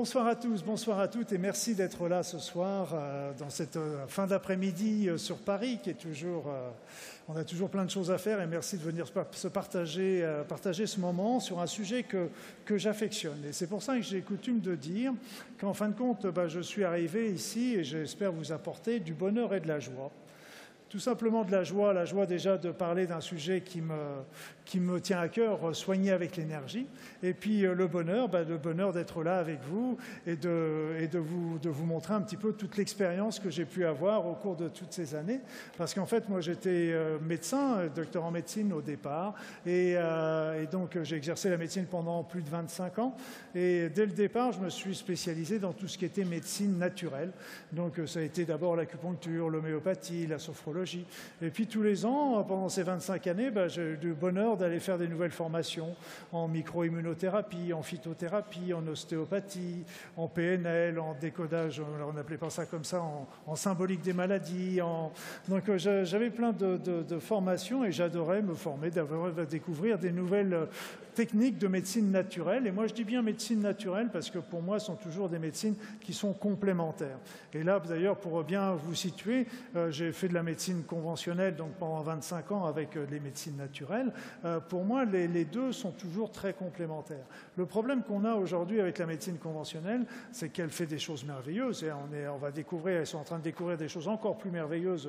Bonsoir à tous, bonsoir à toutes et merci d'être là ce soir euh, dans cette euh, fin d'après-midi euh, sur Paris qui est toujours, on a toujours plein de choses à faire et merci de venir se partager, ce moment sur un sujet que, que j'affectionne. Et c'est pour ça que j'ai coutume de dire qu'en fin de compte, bah, je suis arrivé ici et j'espère vous apporter du bonheur et de la joie. Tout simplement de la joie, la joie déjà de parler d'un sujet qui me, qui me tient à cœur, soigner avec l'énergie. Et puis euh, le bonheur, bah, le bonheur d'être là avec vous et, de, et de, vous, de vous montrer un petit peu toute l'expérience que j'ai pu avoir au cours de toutes ces années. Parce qu'en fait, moi j'étais euh, médecin, euh, docteur en médecine au départ, et, et donc j'ai exercé la médecine pendant plus de 25 ans. Et dès le départ, je me suis spécialisé dans tout ce qui était médecine naturelle. Donc ça a été d'abord l'acupuncture, l'homéopathie, la sophrologie. Et puis tous les ans, pendant ces 25 années, bah, j'ai eu du bonheur d'aller faire des nouvelles formations en micro-immunothérapie, en phytothérapie, en ostéopathie, en PNL, en décodage, on n'appelait pas ça comme ça, en, symbolique des maladies. Donc euh, j'avais plein de, formations et j'adorais me former, d'avoir découvrir des nouvelles techniques de médecine naturelle. Et moi, je dis bien médecine naturelle parce que pour moi, ce sont toujours des médecines qui sont complémentaires. Et là, d'ailleurs, pour bien vous situer, euh, j'ai fait de la médecine conventionnelle donc pendant 25 ans avec euh, les médecines naturelles. Euh, pour moi, les, deux sont toujours très complémentaires. Le problème qu'on a aujourd'hui avec la médecine conventionnelle, c'est qu'elle fait des choses merveilleuses. Et on, on va découvrir, elles sont en train de découvrir des choses encore plus merveilleuses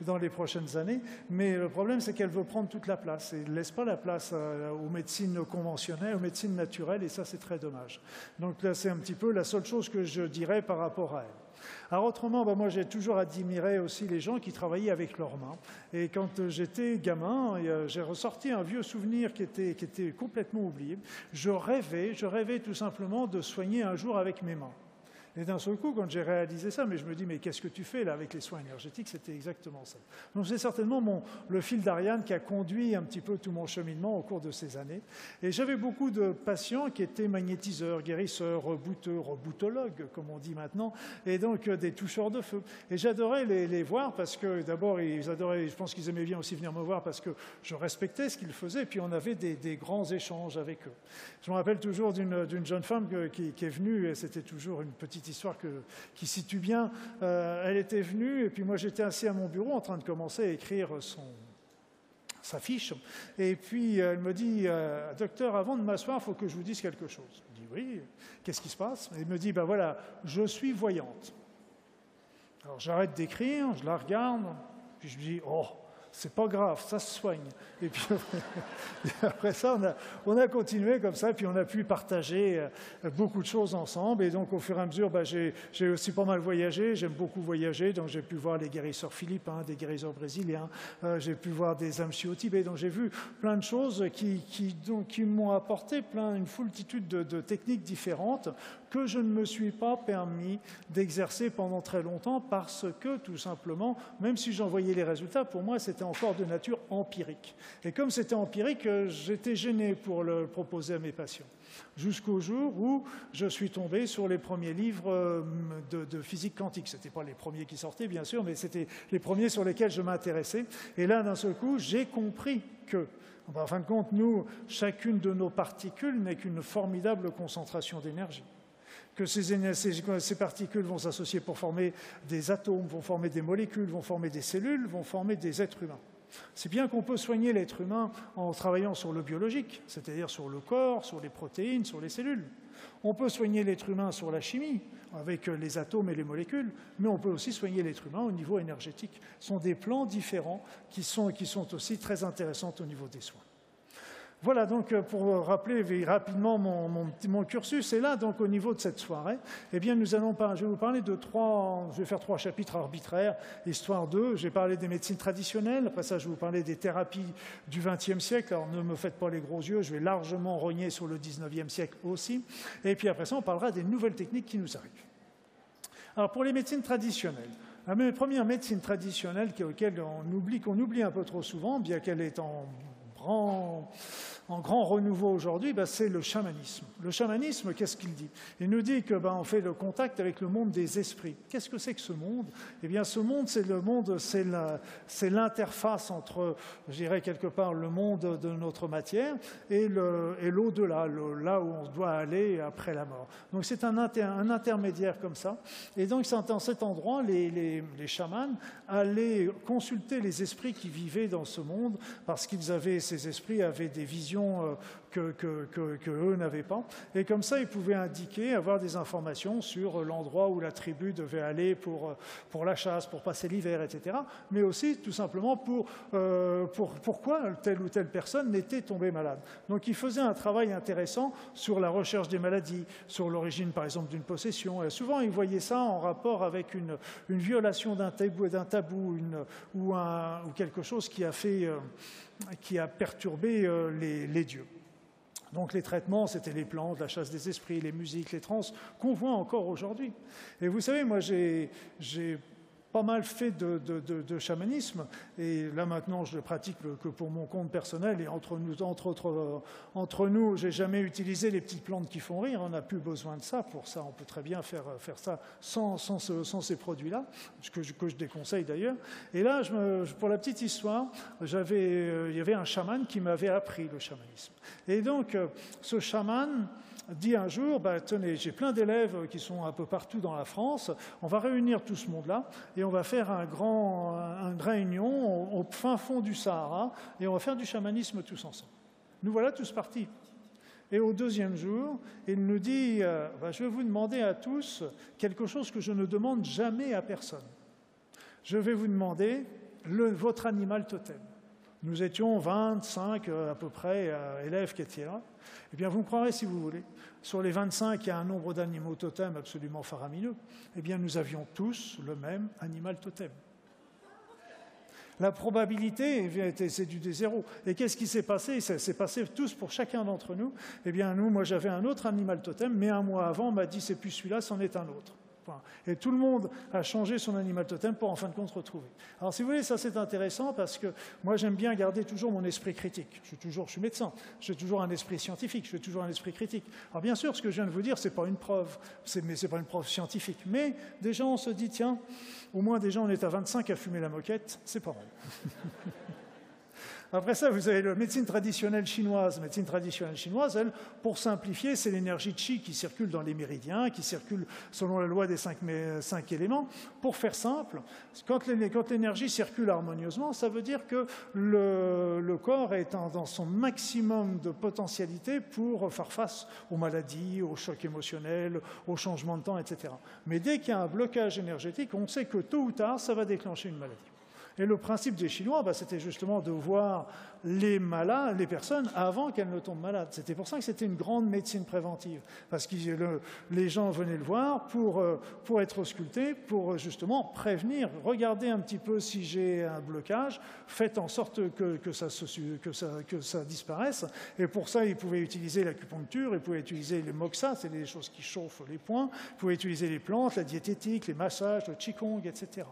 dans les prochaines années. Mais le problème, c'est qu'elle veut prendre toute la place et ne laisse pas la place aux médecines conventionnelles, aux médecines naturelles, et ça c'est très dommage. Donc là c'est un petit peu la seule chose que je dirais par rapport à elle. Alors autrement, bah, moi j'ai toujours admiré aussi les gens qui travaillaient avec leurs mains. Et quand j'étais gamin, euh, j'ai ressorti un vieux souvenir qui était, qui était complètement oublié. Je rêvais, je rêvais tout simplement de soigner un jour avec mes mains. Et d'un seul coup, quand j'ai réalisé ça, mais je me dis, mais qu'est-ce que tu fais là avec les soins énergétiques? C'était exactement ça. Donc c'est certainement mon, le fil d'Ariane qui a conduit un petit peu tout mon cheminement au cours de ces années. Et j'avais beaucoup de patients qui étaient magnétiseurs, guérisseurs, rebouteux, reboutologues, comme on dit maintenant, et donc euh, des toucheurs de feu. Et j'adorais les, voir parce que d'abord, ils adoraient, je pense qu'ils aimaient bien aussi venir me voir parce que je respectais ce qu'ils faisaient, puis on avait des, grands échanges avec eux. Je me rappelle toujours d'une jeune femme qui, qui est venue, et c'était toujours une petite histoire qui situe bien. Euh, elle était venue, et puis moi j'étais assis à mon bureau en train de commencer à écrire son, sa fiche. Et puis elle me dit, euh, docteur, avant de m'asseoir, il faut que je vous dise quelque chose. Je dis, oui, qu'est-ce qui se passe? Elle me dit, ben voilà, je suis voyante. Alors j'arrête d'écrire, je la regarde, puis je me dis, oh, c'est pas grave, ça se soigne. Et puis après ça, on a, continué comme ça, puis on a pu partager euh, beaucoup de choses ensemble. Et donc au fur et à mesure, bah, j'ai aussi pas mal voyagé, j'aime beaucoup voyager, donc j'ai pu voir les guérisseurs philippins, des guérisseurs brésiliens, euh, j'ai pu voir des amchis au donc j'ai vu plein de choses qui, qui, m'ont apporté plein, une foultitude de, de techniques différentes que je ne me suis pas permis d'exercer pendant très longtemps parce que, tout simplement, même si j'en voyais les résultats, pour moi, c'était encore de nature empirique. Et comme c'était empirique, euh, j'étais gêné pour le proposer à mes patients. Jusqu'au jour où je suis tombé sur les premiers livres euh, de, physique quantique. Ce n'étaient pas les premiers qui sortaient, bien sûr, mais c'était les premiers sur lesquels je m'intéressais. Et là, d'un seul coup, j'ai compris que en fin de compte, nous, chacune de nos particules n'est qu'une formidable concentration d'énergie que ces, particules vont s'associer pour former des atomes, vont former des molécules, vont former des cellules, vont former des êtres humains. C'est bien qu'on peut soigner l'être humain en travaillant sur le biologique, c'est-à-dire sur le corps, sur les protéines, sur les cellules. On peut soigner l'être humain sur la chimie, avec les atomes et les molécules, mais on peut aussi soigner l'être humain au niveau énergétique. Ce sont des plans différents qui sont, qui sont aussi très intéressants au niveau des soins. Voilà donc euh, pour rappeler rapidement mon, cursus. Et là, donc au niveau de cette soirée, eh bien, nous allons je vais vous parler de trois, je vais faire trois chapitres arbitraires, histoire de, j'ai parlé des médecines traditionnelles, après ça je vais vous parler des thérapies du XXe siècle, alors ne me faites pas les gros yeux, je vais largement rogner sur le XIXe siècle aussi, et puis après ça on parlera des nouvelles techniques qui nous arrivent. Alors pour les médecines traditionnelles, la première médecine traditionnelle auquel on oublie, qu'on oublie un peu trop souvent, bien qu'elle est en grand en grand renouveau aujourd'hui, ben, c'est le chamanisme. Le chamanisme, qu'est-ce qu'il dit? Il nous dit que ben, on fait le contact avec le monde des esprits. Qu'est-ce que c'est que ce monde? Eh bien, ce monde, c'est le monde, c'est l'interface entre, je dirais quelque part, le monde de notre matière et l'au-delà, là où on doit aller après la mort. Donc, c'est un, un, intermédiaire comme ça. Et donc, dans cet endroit, les, les, les chamans allaient consulter les esprits qui vivaient dans ce monde parce qu'ils avaient, ces esprits avaient des visions euh, que, eux n'avaient pas. Et comme ça, ils pouvaient indiquer, avoir des informations sur l'endroit où la tribu devait aller pour, pour la chasse, pour passer l'hiver, etc. Mais aussi, tout simplement, pour, euh, pour pourquoi telle ou telle personne n'était tombée malade. Donc, ils faisaient un travail intéressant sur la recherche des maladies, sur l'origine, par exemple, d'une possession. Et souvent, ils voyaient ça en rapport avec une, une violation d'un tabou, d'un tabou une, ou, un, ou, quelque chose qui a fait, euh, qui a perturbé euh, les, les dieux. Donc les traitements, c'était les plantes, la chasse des esprits, les musiques, les trans, qu'on voit encore aujourd'hui. Et vous savez, moi j'ai pas mal fait de, chamanisme, et là maintenant je le pratique que pour mon compte personnel, et entre nous, entre autres, euh, entre nous, j'ai jamais utilisé les petites plantes qui font rire, on n'a plus besoin de ça pour ça, on peut très bien faire, faire ça sans, sans, ces produits-là, que je, que je déconseille d'ailleurs. Et là, pour la petite histoire, euh, il y avait un chaman qui m'avait appris le chamanisme. Et donc, euh, ce chaman, dit un jour, bah, tenez, j'ai plein d'élèves qui sont un peu partout dans la France, on va réunir tout ce monde-là et on va faire un grand, une réunion au, fin fond du Sahara et on va faire du chamanisme tous ensemble. Nous voilà tous partis. Et au deuxième jour, il nous dit, euh, bah, je vais vous demander à tous quelque chose que je ne demande jamais à personne. Je vais vous demander votre animal totem. Nous étions 25 euh, à peu près euh, élèves qui étaient là. Eh bien, vous me croirez si vous voulez. Sur les 25, il y a un nombre d'animaux totems absolument faramineux. Eh bien, nous avions tous le même animal totem. La probabilité, c'est du zéro. Et qu'est-ce qui s'est passé? Ça s'est passé tous pour chacun d'entre nous. Eh bien, nous, moi, j'avais un autre animal totem, mais un mois avant, on m'a dit c'est plus celui-là, c'en est un autre. Et tout le monde a changé son animal totem pour en fin de compte retrouver. Alors si vous voulez, ça c'est intéressant parce que moi j'aime bien garder toujours mon esprit critique. Je suis toujours, je suis médecin, j'ai toujours un esprit scientifique, suis toujours un esprit critique. Alors bien sûr, ce que je viens de vous dire, c'est pas une preuve, mais c'est pas une preuve scientifique. Mais déjà on se dit, tiens, au moins déjà on est à 25 à fumer la moquette, c'est pas mal. Après ça, vous avez la médecine traditionnelle chinoise. médecine traditionnelle chinoise, elle, pour simplifier, c'est l'énergie chi qui circule dans les méridiens, qui circule selon la loi des cinq, éléments. Pour faire simple, quand l'énergie circule harmonieusement, ça veut dire que le, corps est dans son maximum de potentialité pour faire face aux maladies, aux chocs émotionnels, aux changements de temps, etc. Mais dès qu'il y a un blocage énergétique, on sait que tôt ou tard, ça va déclencher une maladie. Et le principe des Chinois, bah, c'était justement de voir les malades, les personnes, avant qu'elles ne tombent malades. C'était pour ça que c'était une grande médecine préventive, parce que les gens venaient le voir pour, euh, pour être auscultés, pour euh, justement prévenir, regardez un petit peu si j'ai un blocage, faites en sorte que, que, ça, que, ça, que ça disparaisse. Et pour ça, ils pouvaient utiliser l'acupuncture, ils pouvaient utiliser les moxa, c'est des choses qui chauffent les points, ils pouvaient utiliser les plantes, la diététique, les massages, le qigong, etc.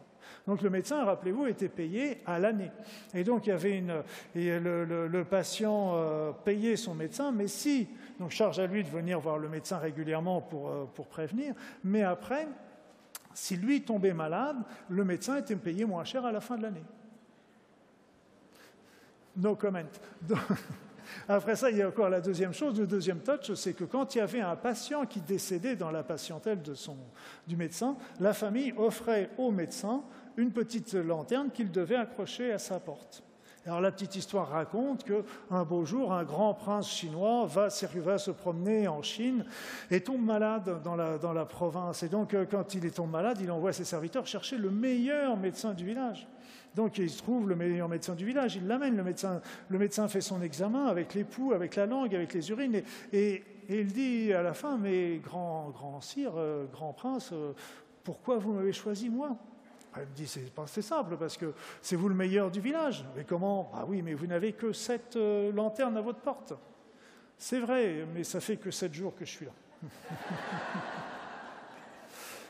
Donc le médecin, rappelez-vous, était payé à l'année. Et donc il y avait une, le, patient euh, payait son médecin, mais si, donc charge à lui de venir voir le médecin régulièrement pour, euh, pour prévenir, mais après, si lui tombait malade, le médecin était payé moins cher à la fin de l'année. No comment. Après ça, il y a encore la deuxième chose, le deuxième touch, c'est que quand il y avait un patient qui décédait dans la patientèle du médecin, la famille offrait au médecin une petite lanterne qu'il devait accrocher à sa porte. Alors la petite histoire raconte qu'un beau jour, un grand prince chinois va, se promener en Chine et tombe malade dans la, province. Et donc, euh, quand il est tombé malade, il envoie ses serviteurs chercher le meilleur médecin du village. Donc il trouve le meilleur médecin du village, il l'amène, le médecin, le médecin fait son examen avec les poux, avec la langue, avec les urines, et, il dit à la fin, mais grand, grand sire, euh, grand prince, euh, pourquoi vous m'avez choisi moi? Elle me dit, c'est simple, parce que c'est vous le meilleur du village. Mais comment? Ah oui, mais vous n'avez que sept euh, lanternes à votre porte. C'est vrai, mais ça fait que sept jours que je suis là.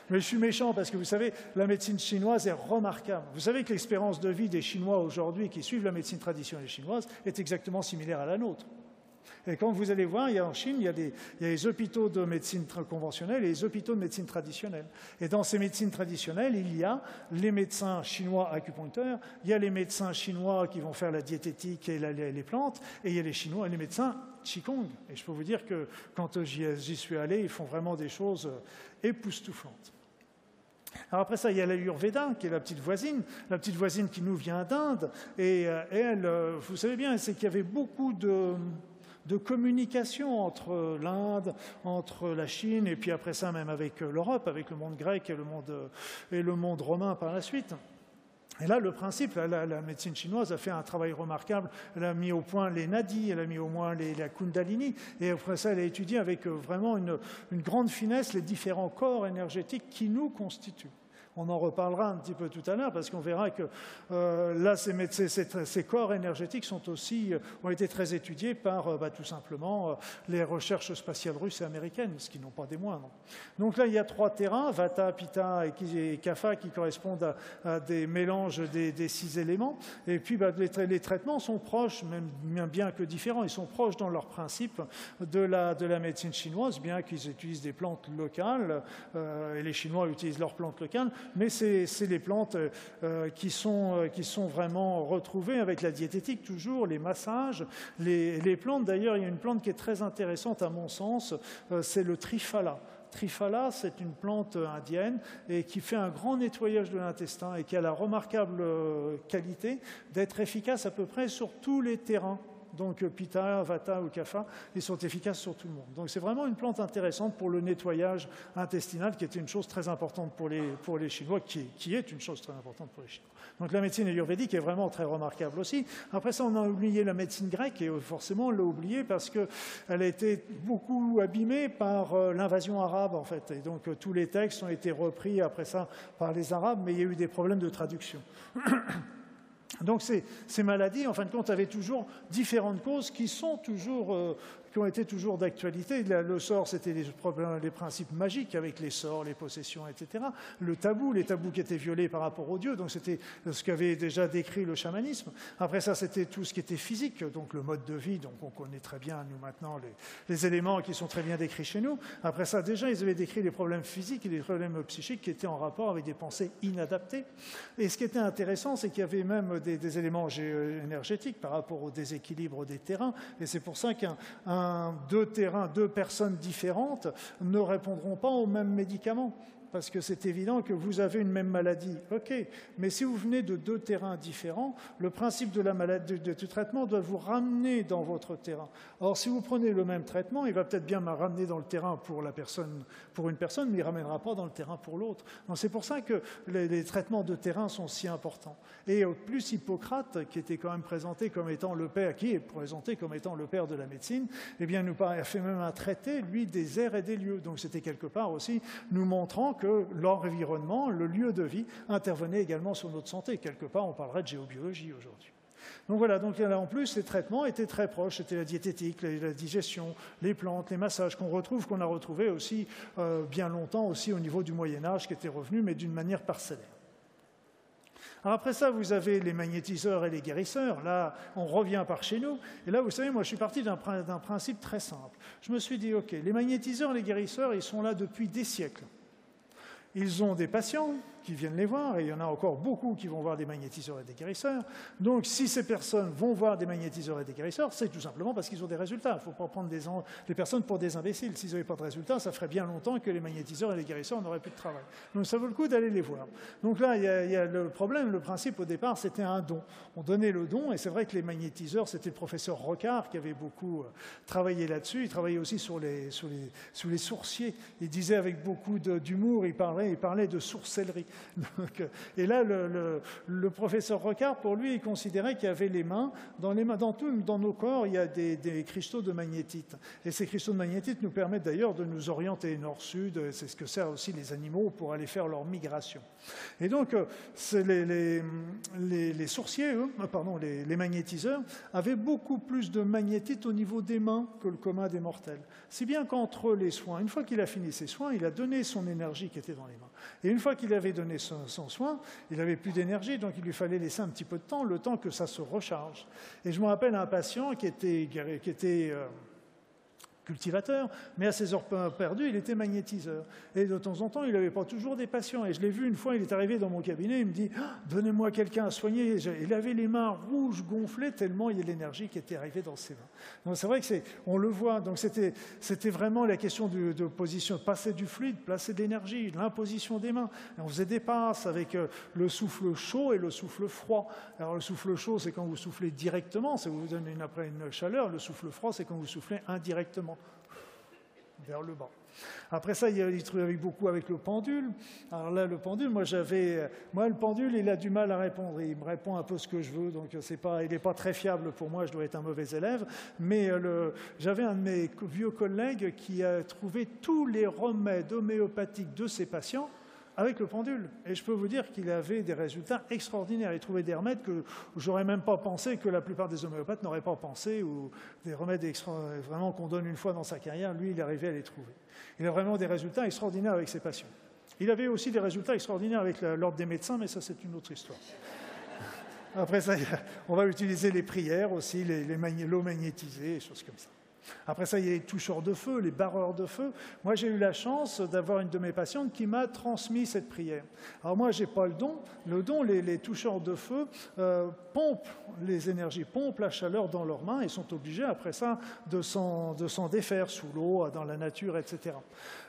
mais je suis méchant parce que vous savez, la médecine chinoise est remarquable. Vous savez que l'espérance de vie des Chinois aujourd'hui qui suivent la médecine traditionnelle chinoise est exactement similaire à la nôtre. Et quand vous allez voir, il y a en Chine, il y a, les hôpitaux de médecine conventionnelle et les hôpitaux de médecine traditionnelle. Et dans ces médecines traditionnelles, il y a les médecins chinois acupuncteurs, il y a les médecins chinois qui vont faire la diététique et les plantes, et il y a les chinois les médecins Qigong. Et je peux vous dire que quand j'y suis allé, ils font vraiment des choses époustouflantes. Alors après ça, il y a la Ayurveda, qui est la petite voisine, la petite voisine qui nous vient d'Inde. Et, et, elle, vous savez bien, c'est qu'il y avait beaucoup de, de communication entre l'Inde, entre la Chine, et puis après ça même avec l'Europe, avec le monde grec et le monde, et le monde romain par la suite. Et là, le principe, la, médecine chinoise a fait un travail remarquable. Elle a mis au point les nadis, elle a mis au point les, la kundalini, et après ça, elle a étudié avec vraiment une, une grande finesse les différents corps énergétiques qui nous constituent. On en reparlera un petit peu tout à l'heure parce qu'on verra que euh, là, ces, corps énergétiques sont aussi, euh, ont été très étudiés par euh, bah, tout simplement les recherches spatiales russes et américaines, ce qui n'ont pas des moindres. Donc là, il y a trois terrains, Vata, Pitta et, Kapha, qui correspondent à, des mélanges des, six éléments. Et puis, bah, les, traitements sont proches, même bien que différents, ils sont proches dans leur principe de la, de la médecine chinoise, bien qu'ils utilisent des plantes locales, et les Chinois utilisent leurs plantes locales, mais c'est les plantes euh, qui, sont, euh, qui, sont, vraiment retrouvées avec la diététique toujours, les massages, les, plantes. D'ailleurs, il y a une plante qui est très intéressante à mon sens, euh, c'est le trifala. Trifala, c'est une plante indienne et qui fait un grand nettoyage de l'intestin et qui a la remarquable qualité d'être efficace à peu près sur tous les terrains donc Pitta, Vata ou Kapha, ils sont efficaces sur tout le monde. Donc c'est vraiment une plante intéressante pour le nettoyage intestinal, qui est une chose très importante pour les, pour les Chinois, qui, qui, est une chose très importante pour les Chinois. Donc la médecine ayurvédique est vraiment très remarquable aussi. Après ça, on a oublié la médecine grecque, et forcément on l'a oubliée parce qu'elle a été beaucoup abîmée par euh, l'invasion arabe, en fait. Et donc tous les textes ont été repris après ça par les Arabes, mais il y a eu des problèmes de traduction. Donc ces, maladies, en fin de compte, avaient toujours différentes causes qui sont toujours euh, qui ont été toujours d'actualité. Le sort, c'était les, principes magiques avec les sorts, les possessions, etc. Le tabou, les tabous qui étaient violés par rapport aux dieux, donc c'était ce qu'avait déjà décrit le chamanisme. Après ça, c'était tout ce qui était physique, donc le mode de vie, donc on connaît très bien, nous maintenant, les, les, éléments qui sont très bien décrits chez nous. Après ça, déjà, ils avaient décrit les problèmes physiques et les problèmes psychiques qui étaient en rapport avec des pensées inadaptées. Et ce qui était intéressant, c'est qu'il y avait même des, des éléments énergétiques par rapport au déséquilibre des terrains, et c'est pour ça qu'un deux terrains, deux personnes différentes ne répondront pas aux mêmes médicaments parce que c'est évident que vous avez une même maladie. OK, mais si vous venez de deux terrains différents, le principe de la de, traitement doit vous ramener dans votre terrain. Or, si vous prenez le même traitement, il va peut-être bien me ramener dans le terrain pour la personne, pour une personne, mais il ne ramènera pas dans le terrain pour l'autre. C'est pour ça que les, les, traitements de terrain sont si importants. Et au plus Hippocrate, qui était quand même présenté comme étant le père, qui est présenté comme étant le père de la médecine, eh bien, nous a fait même un traité, lui, des airs et des lieux. Donc c'était quelque part aussi nous montrant que l'environnement, le lieu de vie, intervenait également sur notre santé. Quelque part, on parlerait de géobiologie aujourd'hui. Donc voilà, donc en plus, les traitements étaient très proches. C'était la diététique, la, digestion, les plantes, les massages qu'on retrouve, qu'on a retrouvé aussi euh, bien longtemps aussi au niveau du Moyen Âge, qui était revenu, mais d'une manière parcellaire. Après ça, vous avez les magnétiseurs et les guérisseurs. Là, on revient par chez nous. Et là, vous savez, moi, je suis parti d'un principe très simple. Je me suis dit, OK, les magnétiseurs, les guérisseurs, ils sont là depuis des siècles. Ils ont des patients qui viennent les voir, et il y en a encore beaucoup qui vont voir des magnétiseurs et des guérisseurs. Donc, si ces personnes vont voir des magnétiseurs et des guérisseurs, c'est tout simplement parce qu'ils ont des résultats. Il ne faut pas prendre des, personnes pour des imbéciles. S'ils n'avaient pas de résultats, ça ferait bien longtemps que les magnétiseurs et les guérisseurs n'auraient plus de travail. Donc, ça vaut le coup d'aller les voir. Donc là, il y, a, il y, a, le problème, le principe au départ, c'était un don. On donnait le don, et c'est vrai que les magnétiseurs, c'était le professeur Rocard qui avait beaucoup euh, travaillé là-dessus. Il travaillait aussi sur les, sur les, sur les sourciers. Il disait avec beaucoup d'humour, il parlait, il parlait de sourcellerie. Et là, le, professeur Rocard, pour lui, il considérait qu'il y avait les mains. Dans, les mains, dans, tout, dans nos corps, il y a des, cristaux de magnétite. Et ces cristaux de magnétite nous permettent d'ailleurs de nous orienter nord-sud. C'est ce que servent aussi les animaux pour aller faire leur migration. Et donc, les, les, les, sourciers, euh, pardon, les, les magnétiseurs, avaient beaucoup plus de magnétite au niveau des mains que le commun des mortels. Si bien qu'entre les soins, une fois qu'il a fini ses soins, il a donné son énergie qui était dans les mains. Et une fois qu'il avait donné son, soin, il n'avait plus d'énergie, donc il lui fallait laisser un petit peu de temps, le temps que ça se recharge. Et je me rappelle un patient qui était, qui était euh, mais à ses heures perdues, il était magnétiseur. Et de temps en temps, il n'avait pas toujours des patients. Et je l'ai vu une fois, il est arrivé dans mon cabinet, il me dit ah, Donnez-moi quelqu'un à soigner. Il avait les mains rouges, gonflées, tellement il y a de l'énergie qui était arrivée dans ses mains. Donc c'est vrai que c'est, on le voit. Donc c'était, c'était vraiment la question de, position, passer du fluide, placer de l'énergie, l'imposition des mains. On faisait des passes avec euh, le souffle chaud et le souffle froid. Alors le souffle chaud, c'est quand vous soufflez directement, ça vous donne une, après une chaleur. Le souffle froid, c'est quand vous soufflez indirectement vers le bas. Après ça, il travaille beaucoup avec le pendule. Alors là, le pendule, moi j'avais, moi le pendule, il a du mal à répondre. Il me répond un peu ce que je veux, donc c'est pas, il n'est pas très fiable pour moi. Je dois être un mauvais élève. Mais euh, j'avais un de mes vieux collègues qui a trouvé tous les remèdes homéopathiques de ses patients avec le pendule. Et je peux vous dire qu'il avait des résultats extraordinaires. Il trouvait des remèdes que j'aurais même pas pensé, que la plupart des homéopathes n'auraient pas pensé, ou des remèdes vraiment qu'on donne une fois dans sa carrière. Lui, il arrivait à les trouver. Il a vraiment des résultats extraordinaires avec ses patients. Il avait aussi des résultats extraordinaires avec l'ordre des médecins, mais ça, c'est une autre histoire. Après ça, on va utiliser les prières aussi, l'eau magnétisée, des choses comme ça. Après ça, il y a les toucheurs de feu, les barreurs de feu. Moi, j'ai eu la chance d'avoir une de mes patientes qui m'a transmis cette prière. Alors moi, je n'ai pas le don. Le don, les, toucheurs de feu euh, pompent les énergies, pompent la chaleur dans leurs mains et sont obligés, après ça, de s'en défaire sous l'eau, dans la nature, etc.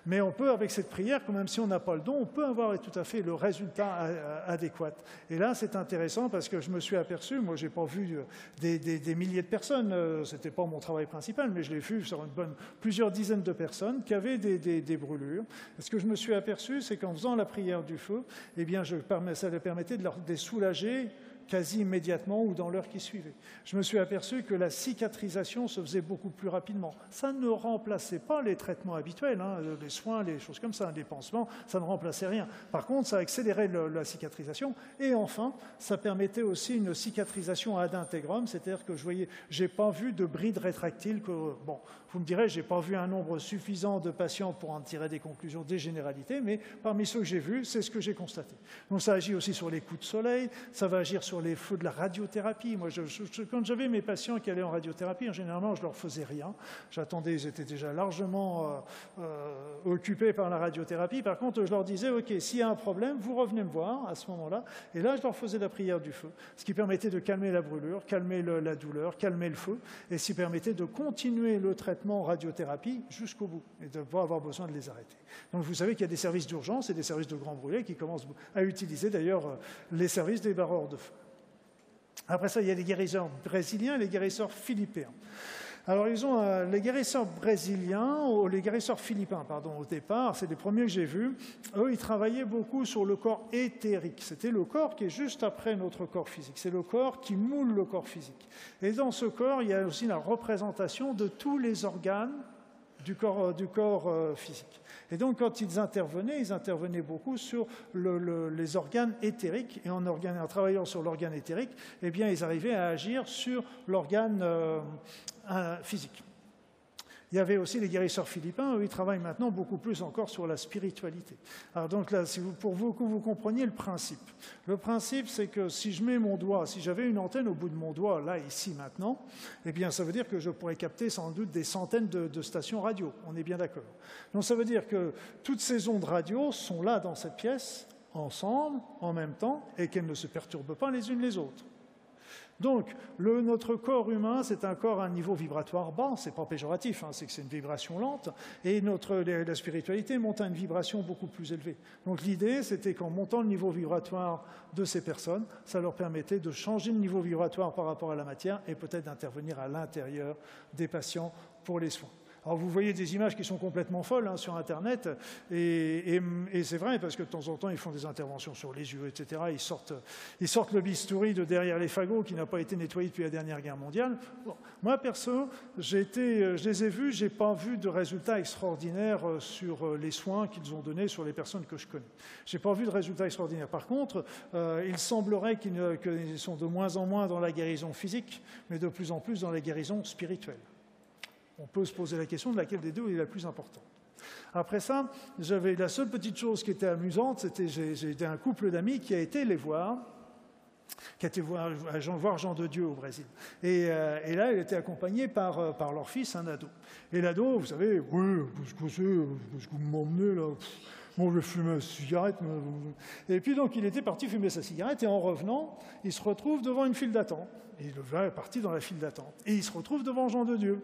Mais on peut, avec cette prière, même si on n'a pas le don, on peut avoir tout à fait le résultat adéquat. Et là, c'est intéressant parce que je me suis aperçu, moi, je n'ai pas vu euh, des, milliers de personnes, euh, ce n'était pas mon travail principal, mais je l'ai vu sur une bonne, plusieurs dizaines de personnes qui avaient des, brûlures. Ce que je me suis aperçu, c'est qu'en faisant la prière du feu, eh bien, je, ça leur permettait de les soulager quasi immédiatement ou dans l'heure qui suivait. Je me suis aperçu que la cicatrisation se faisait beaucoup plus rapidement. Ça ne remplaçait pas les traitements habituels, hein, les soins, les choses comme ça, les pansements, ça ne remplaçait rien. Par contre, ça accélérait la cicatrisation et enfin, ça permettait aussi une cicatrisation ad integrum, c'est-à-dire que je voyais, j'ai pas vu de bride rétractile que, bon, vous me direz, je n'ai pas vu un nombre suffisant de patients pour en tirer des conclusions des généralités, mais parmi ceux que j'ai vus, c'est ce que j'ai constaté. Donc ça agit aussi sur les coups de soleil, ça va agir sur les feux de la radiothérapie. Moi, quand j'avais mes patients qui allaient en radiothérapie, généralement, je leur faisais rien. J'attendais, ils étaient déjà largement euh, euh, occupés par la radiothérapie. Par contre, je leur disais, OK, s'il y a un problème, vous revenez me voir à ce moment-là. Et là, je leur faisais la prière du feu, ce qui permettait de calmer la brûlure, calmer la douleur, calmer le feu, et ce qui permettait de continuer le traitement radiothérapie jusqu'au bout et de ne pas avoir besoin de les arrêter. Donc vous savez qu'il y a des services d'urgence et des services de grands brûlés qui commencent à utiliser d'ailleurs euh, les services des barreurs de feu. Après ça, il y a les guérisseurs brésiliens et les guérisseurs philippins. Alors, ils ont euh, les guérisseurs brésiliens, ou les guérisseurs philippins, pardon, au départ, c'est les premiers que j'ai vus. Eux, ils travaillaient beaucoup sur le corps éthérique. C'était le corps qui est juste après notre corps physique. C'est le corps qui moule le corps physique. Et dans ce corps, il y a aussi la représentation de tous les organes du corps, euh, euh, physique. Et donc, quand ils intervenaient, ils intervenaient beaucoup sur les organes éthériques. Et en, en travaillant sur l'organe éthérique, eh bien, ils arrivaient à agir sur l'organe physique. Il y avait aussi les guérisseurs philippins, eux, ils travaillent maintenant beaucoup plus encore sur la spiritualité. Alors donc là, pour vous que vous compreniez le principe. Le principe, c'est que si je mets mon doigt, si j'avais une antenne au bout de mon doigt, là, ici, maintenant, eh bien, ça veut dire que je pourrais capter sans doute des centaines de, de stations radio. On est bien d'accord. Donc ça veut dire que toutes ces ondes radio sont là dans cette pièce, ensemble, en même temps, et qu'elles ne se perturbent pas les unes les autres. Donc, notre corps humain, c'est un corps à un niveau vibratoire bas, c'est pas péjoratif, hein, c'est que c'est une vibration lente, et notre, la spiritualité monte à une vibration beaucoup plus élevée. Donc l'idée, c'était qu'en montant le niveau vibratoire de ces personnes, ça leur permettait de changer le niveau vibratoire par rapport à la matière et peut-être d'intervenir à l'intérieur des patients pour les soins. Alors vous voyez des images qui sont complètement folles hein, sur Internet, et, c'est vrai parce que de temps en temps ils font des interventions sur les yeux, etc. Ils sortent, le bistouri de derrière les fagots qui n'a pas été nettoyé depuis la dernière guerre mondiale. moi perso, j'ai été, je les ai vus, j'ai pas vu de résultats extraordinaires euh, sur euh, les soins qu'ils ont donnés sur les personnes que je connais. J'ai pas vu de résultats extraordinaires. Par contre, euh, il semblerait qu'ils sont de moins en moins dans la guérison physique, mais de plus en plus dans la guérison spirituelle on peut se poser la question de laquelle des deux est la plus importante. Après ça, j'avais la seule petite chose qui était amusante, c'était j'ai un couple d'amis qui a été les voir, qui a été voir, Jean de Dieu au Brésil. Et, euh, là, il était accompagné par, euh, par leur fils, un ado. Et l'ado, vous savez, oui, qu'est-ce que vous m'emmenez là? Bon, je fumer une cigarette. Et puis donc, il était parti fumer sa cigarette, et en revenant, il se retrouve devant une file d'attente. Et est parti dans la file d'attente. Et il se retrouve devant Jean de Dieu.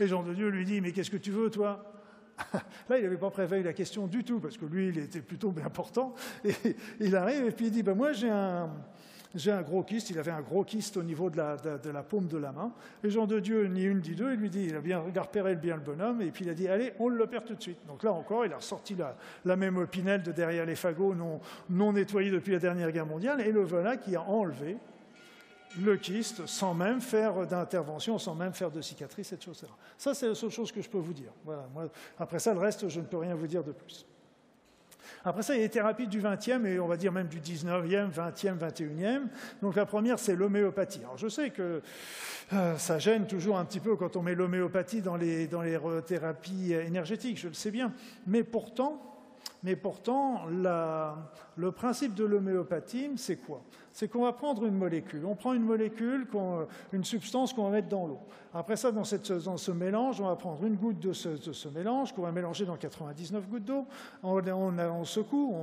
Et Jean de Dieu lui dit, mais qu'est-ce que tu veux, toi? Là, il n'avait pas prévu la question du tout, parce que lui, il était plutôt bien portant. Et il arrive et puis il dit, ben moi j'ai un, gros kyste, il avait un gros kyste au niveau de la, paume de la main. Et Jean de Dieu, ni une, ni deux, il lui dit, il a bien repéré bien le bonhomme, et puis il a dit, allez, on le perd tout de suite. Donc là encore, il a ressorti la, la même opinelle de derrière les fagots non, non nettoyés depuis la dernière guerre mondiale, et le voilà qui a enlevé le kyste sans même faire d'intervention, sans même faire de cicatrice, chose-là. Ça, c'est la seule chose que je peux vous dire. Après ça, le reste, je ne peux rien vous dire de plus. Après ça, il y a les thérapies du 20e et on va dire même du 19e, 20e, 21e. Donc la première, c'est l'homéopathie. Alors je sais que euh, ça gêne toujours un petit peu quand on met l'homéopathie dans les, dans les thérapies énergétiques, je le sais bien. Mais pourtant, mais pourtant le principe de l'homéopathie, c'est quoi? C'est qu'on va prendre une molécule. On prend une molécule, une substance qu'on va mettre dans l'eau. Après ça, dans, ce mélange, on va prendre une goutte de ce, mélange qu'on va mélanger dans 99 gouttes d'eau. On, secoue,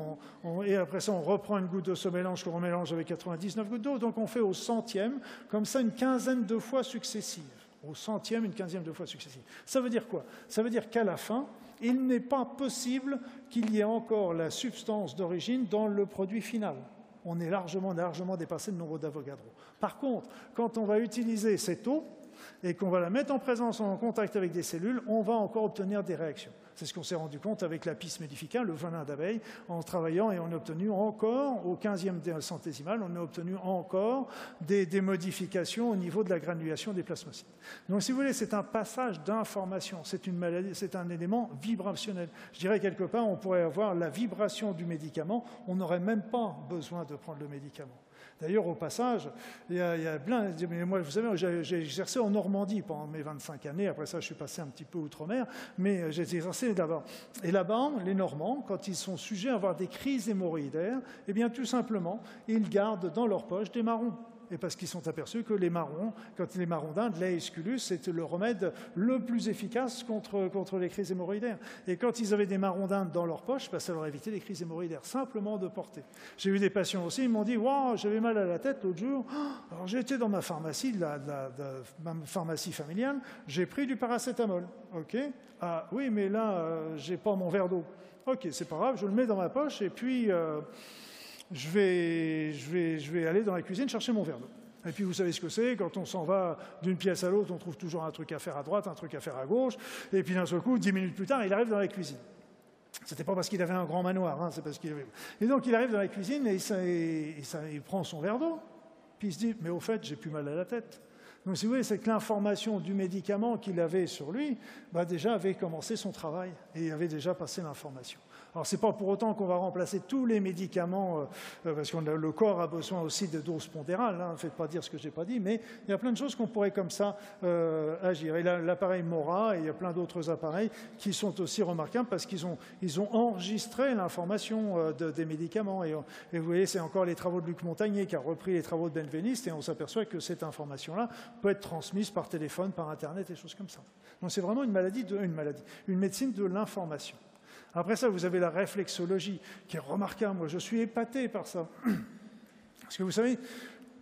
et après ça, on reprend une goutte de ce mélange qu'on remélange avec 99 gouttes d'eau. Donc on fait au centième, comme ça, une quinzaine de fois successives. Au centième, une quinzième de fois successives. Ça veut dire quoi? Ça veut dire qu'à la fin, il n'est pas possible qu'il y ait encore la substance d'origine dans le produit final on est largement, largement dépassé le nombre d'Avogadro. Par contre, quand on va utiliser cette eau et qu'on va la mettre en présence en contact avec des cellules, on va encore obtenir des réactions. C'est ce qu'on s'est rendu compte avec l'apis mellifica, le venin d'abeille, en travaillant et on a obtenu encore, au 15e centésimal, on a obtenu encore des, des, modifications au niveau de la granulation des plasmocytes. Donc, si vous voulez, c'est un passage d'information, c'est une maladie, c'est un élément vibrationnel. Je dirais quelque part, on pourrait avoir la vibration du médicament, on n'aurait même pas besoin de prendre le médicament. D'ailleurs, au passage, il y, a, plein. Mais moi, vous savez, j'ai exercé en Normandie pendant mes 25 années. Après ça, je suis passé un petit peu outre-mer, mais j'ai exercé d'abord. Et là-bas, les Normands, quand ils sont sujets à avoir des crises hémorroïdaires, eh bien, tout simplement, ils gardent dans leur poche des marrons et parce qu'ils sont aperçus que les marrons, quand les marrons d'Inde, l'aesculus, c'est le remède le plus efficace contre, contre les crises hémorroïdaires. Et quand ils avaient des marrons d'Inde dans leur poche, bah, ça leur évitait les crises hémorroïdaires, simplement de porter. J'ai eu des patients aussi, ils m'ont dit Waouh, j'avais mal à la tête l'autre jour. Alors j'étais dans ma pharmacie, la, ma pharmacie familiale, j'ai pris du paracétamol. OK Ah oui, mais là, euh, j'ai pas mon verre d'eau. Ok, c'est pas grave, je le mets dans ma poche et puis. Euh, je vais, je, vais, je vais aller dans la cuisine chercher mon verre d'eau. Et puis vous savez ce que c'est, quand on s'en va d'une pièce à l'autre, on trouve toujours un truc à faire à droite, un truc à faire à gauche, et puis d'un seul coup, dix minutes plus tard, il arrive dans la cuisine. C'était pas parce qu'il avait un grand manoir, hein, c'est parce qu'il avait... Et donc il arrive dans la cuisine et, ça, il prend son verre d'eau, puis il se dit, mais au fait, j'ai plus mal à la tête. Donc si vous voyez, c'est que l'information du médicament qu'il avait sur lui, bah, déjà avait commencé son travail et avait déjà passé l'information. Alors, ce n'est pas pour autant qu'on va remplacer tous les médicaments, euh, euh, parce que le corps a besoin aussi de doses pondérales, hein, ne faites pas dire ce que je n'ai pas dit, mais il y a plein de choses qu'on pourrait comme ça euh, agir. Et l'appareil Mora, et il y a plein d'autres appareils qui sont aussi remarquables parce qu'ils ont, ils ont enregistré l'information des médicaments. Et, vous voyez, c'est encore les travaux de Luc Montagnier qui a repris les travaux de Benveniste, et on s'aperçoit que cette information-là peut être transmise par téléphone, par Internet, et choses comme ça. Donc c'est vraiment une maladie, de, une maladie, une médecine de l'information. Après ça, vous avez la réflexologie, qui est remarquable. Moi, je suis épaté par ça. Parce que vous savez,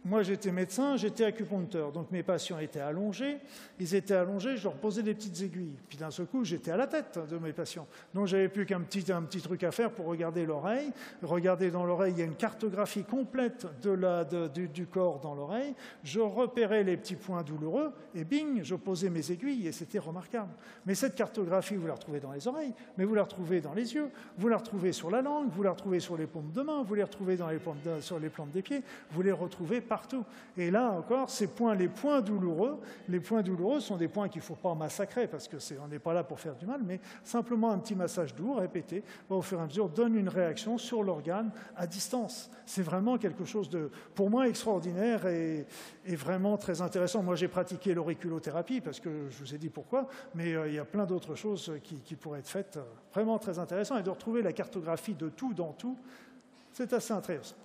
moi, j'étais médecin, j'étais acupuncteur. Donc, mes patients étaient allongés. Ils étaient allongés, je leur posais des petites aiguilles. Puis, d'un seul coup, j'étais à la tête de mes patients. Donc, j'avais plus qu'un petit, un petit truc à faire pour regarder l'oreille. Regarder dans l'oreille, il y a une cartographie complète du, corps dans l'oreille. Je repérais les petits points douloureux et bing, je posais mes aiguilles et c'était remarquable. Mais cette cartographie, vous la retrouvez dans les oreilles, mais vous la retrouvez dans les yeux, vous la retrouvez sur la langue, vous la retrouvez sur les paumes de main, vous la retrouvez dans les sur les plantes des pieds, vous les retrouvez partout. Et là encore, ces points, les points douloureux, les points douloureux sont des points qu'il ne faut pas massacrer parce que on n'est pas là pour faire du mal, mais simplement un petit massage doux, répété, au fur et à mesure donne une réaction sur l'organe à distance. C'est vraiment quelque chose de, pour moi, extraordinaire et, vraiment très intéressant. Moi, j'ai pratiqué l'auriculothérapie parce que je vous ai dit pourquoi, mais euh, il y a plein d'autres choses qui, pourraient être faites. Euh, vraiment très intéressant et de retrouver la cartographie de tout dans tout, c'est assez intéressant.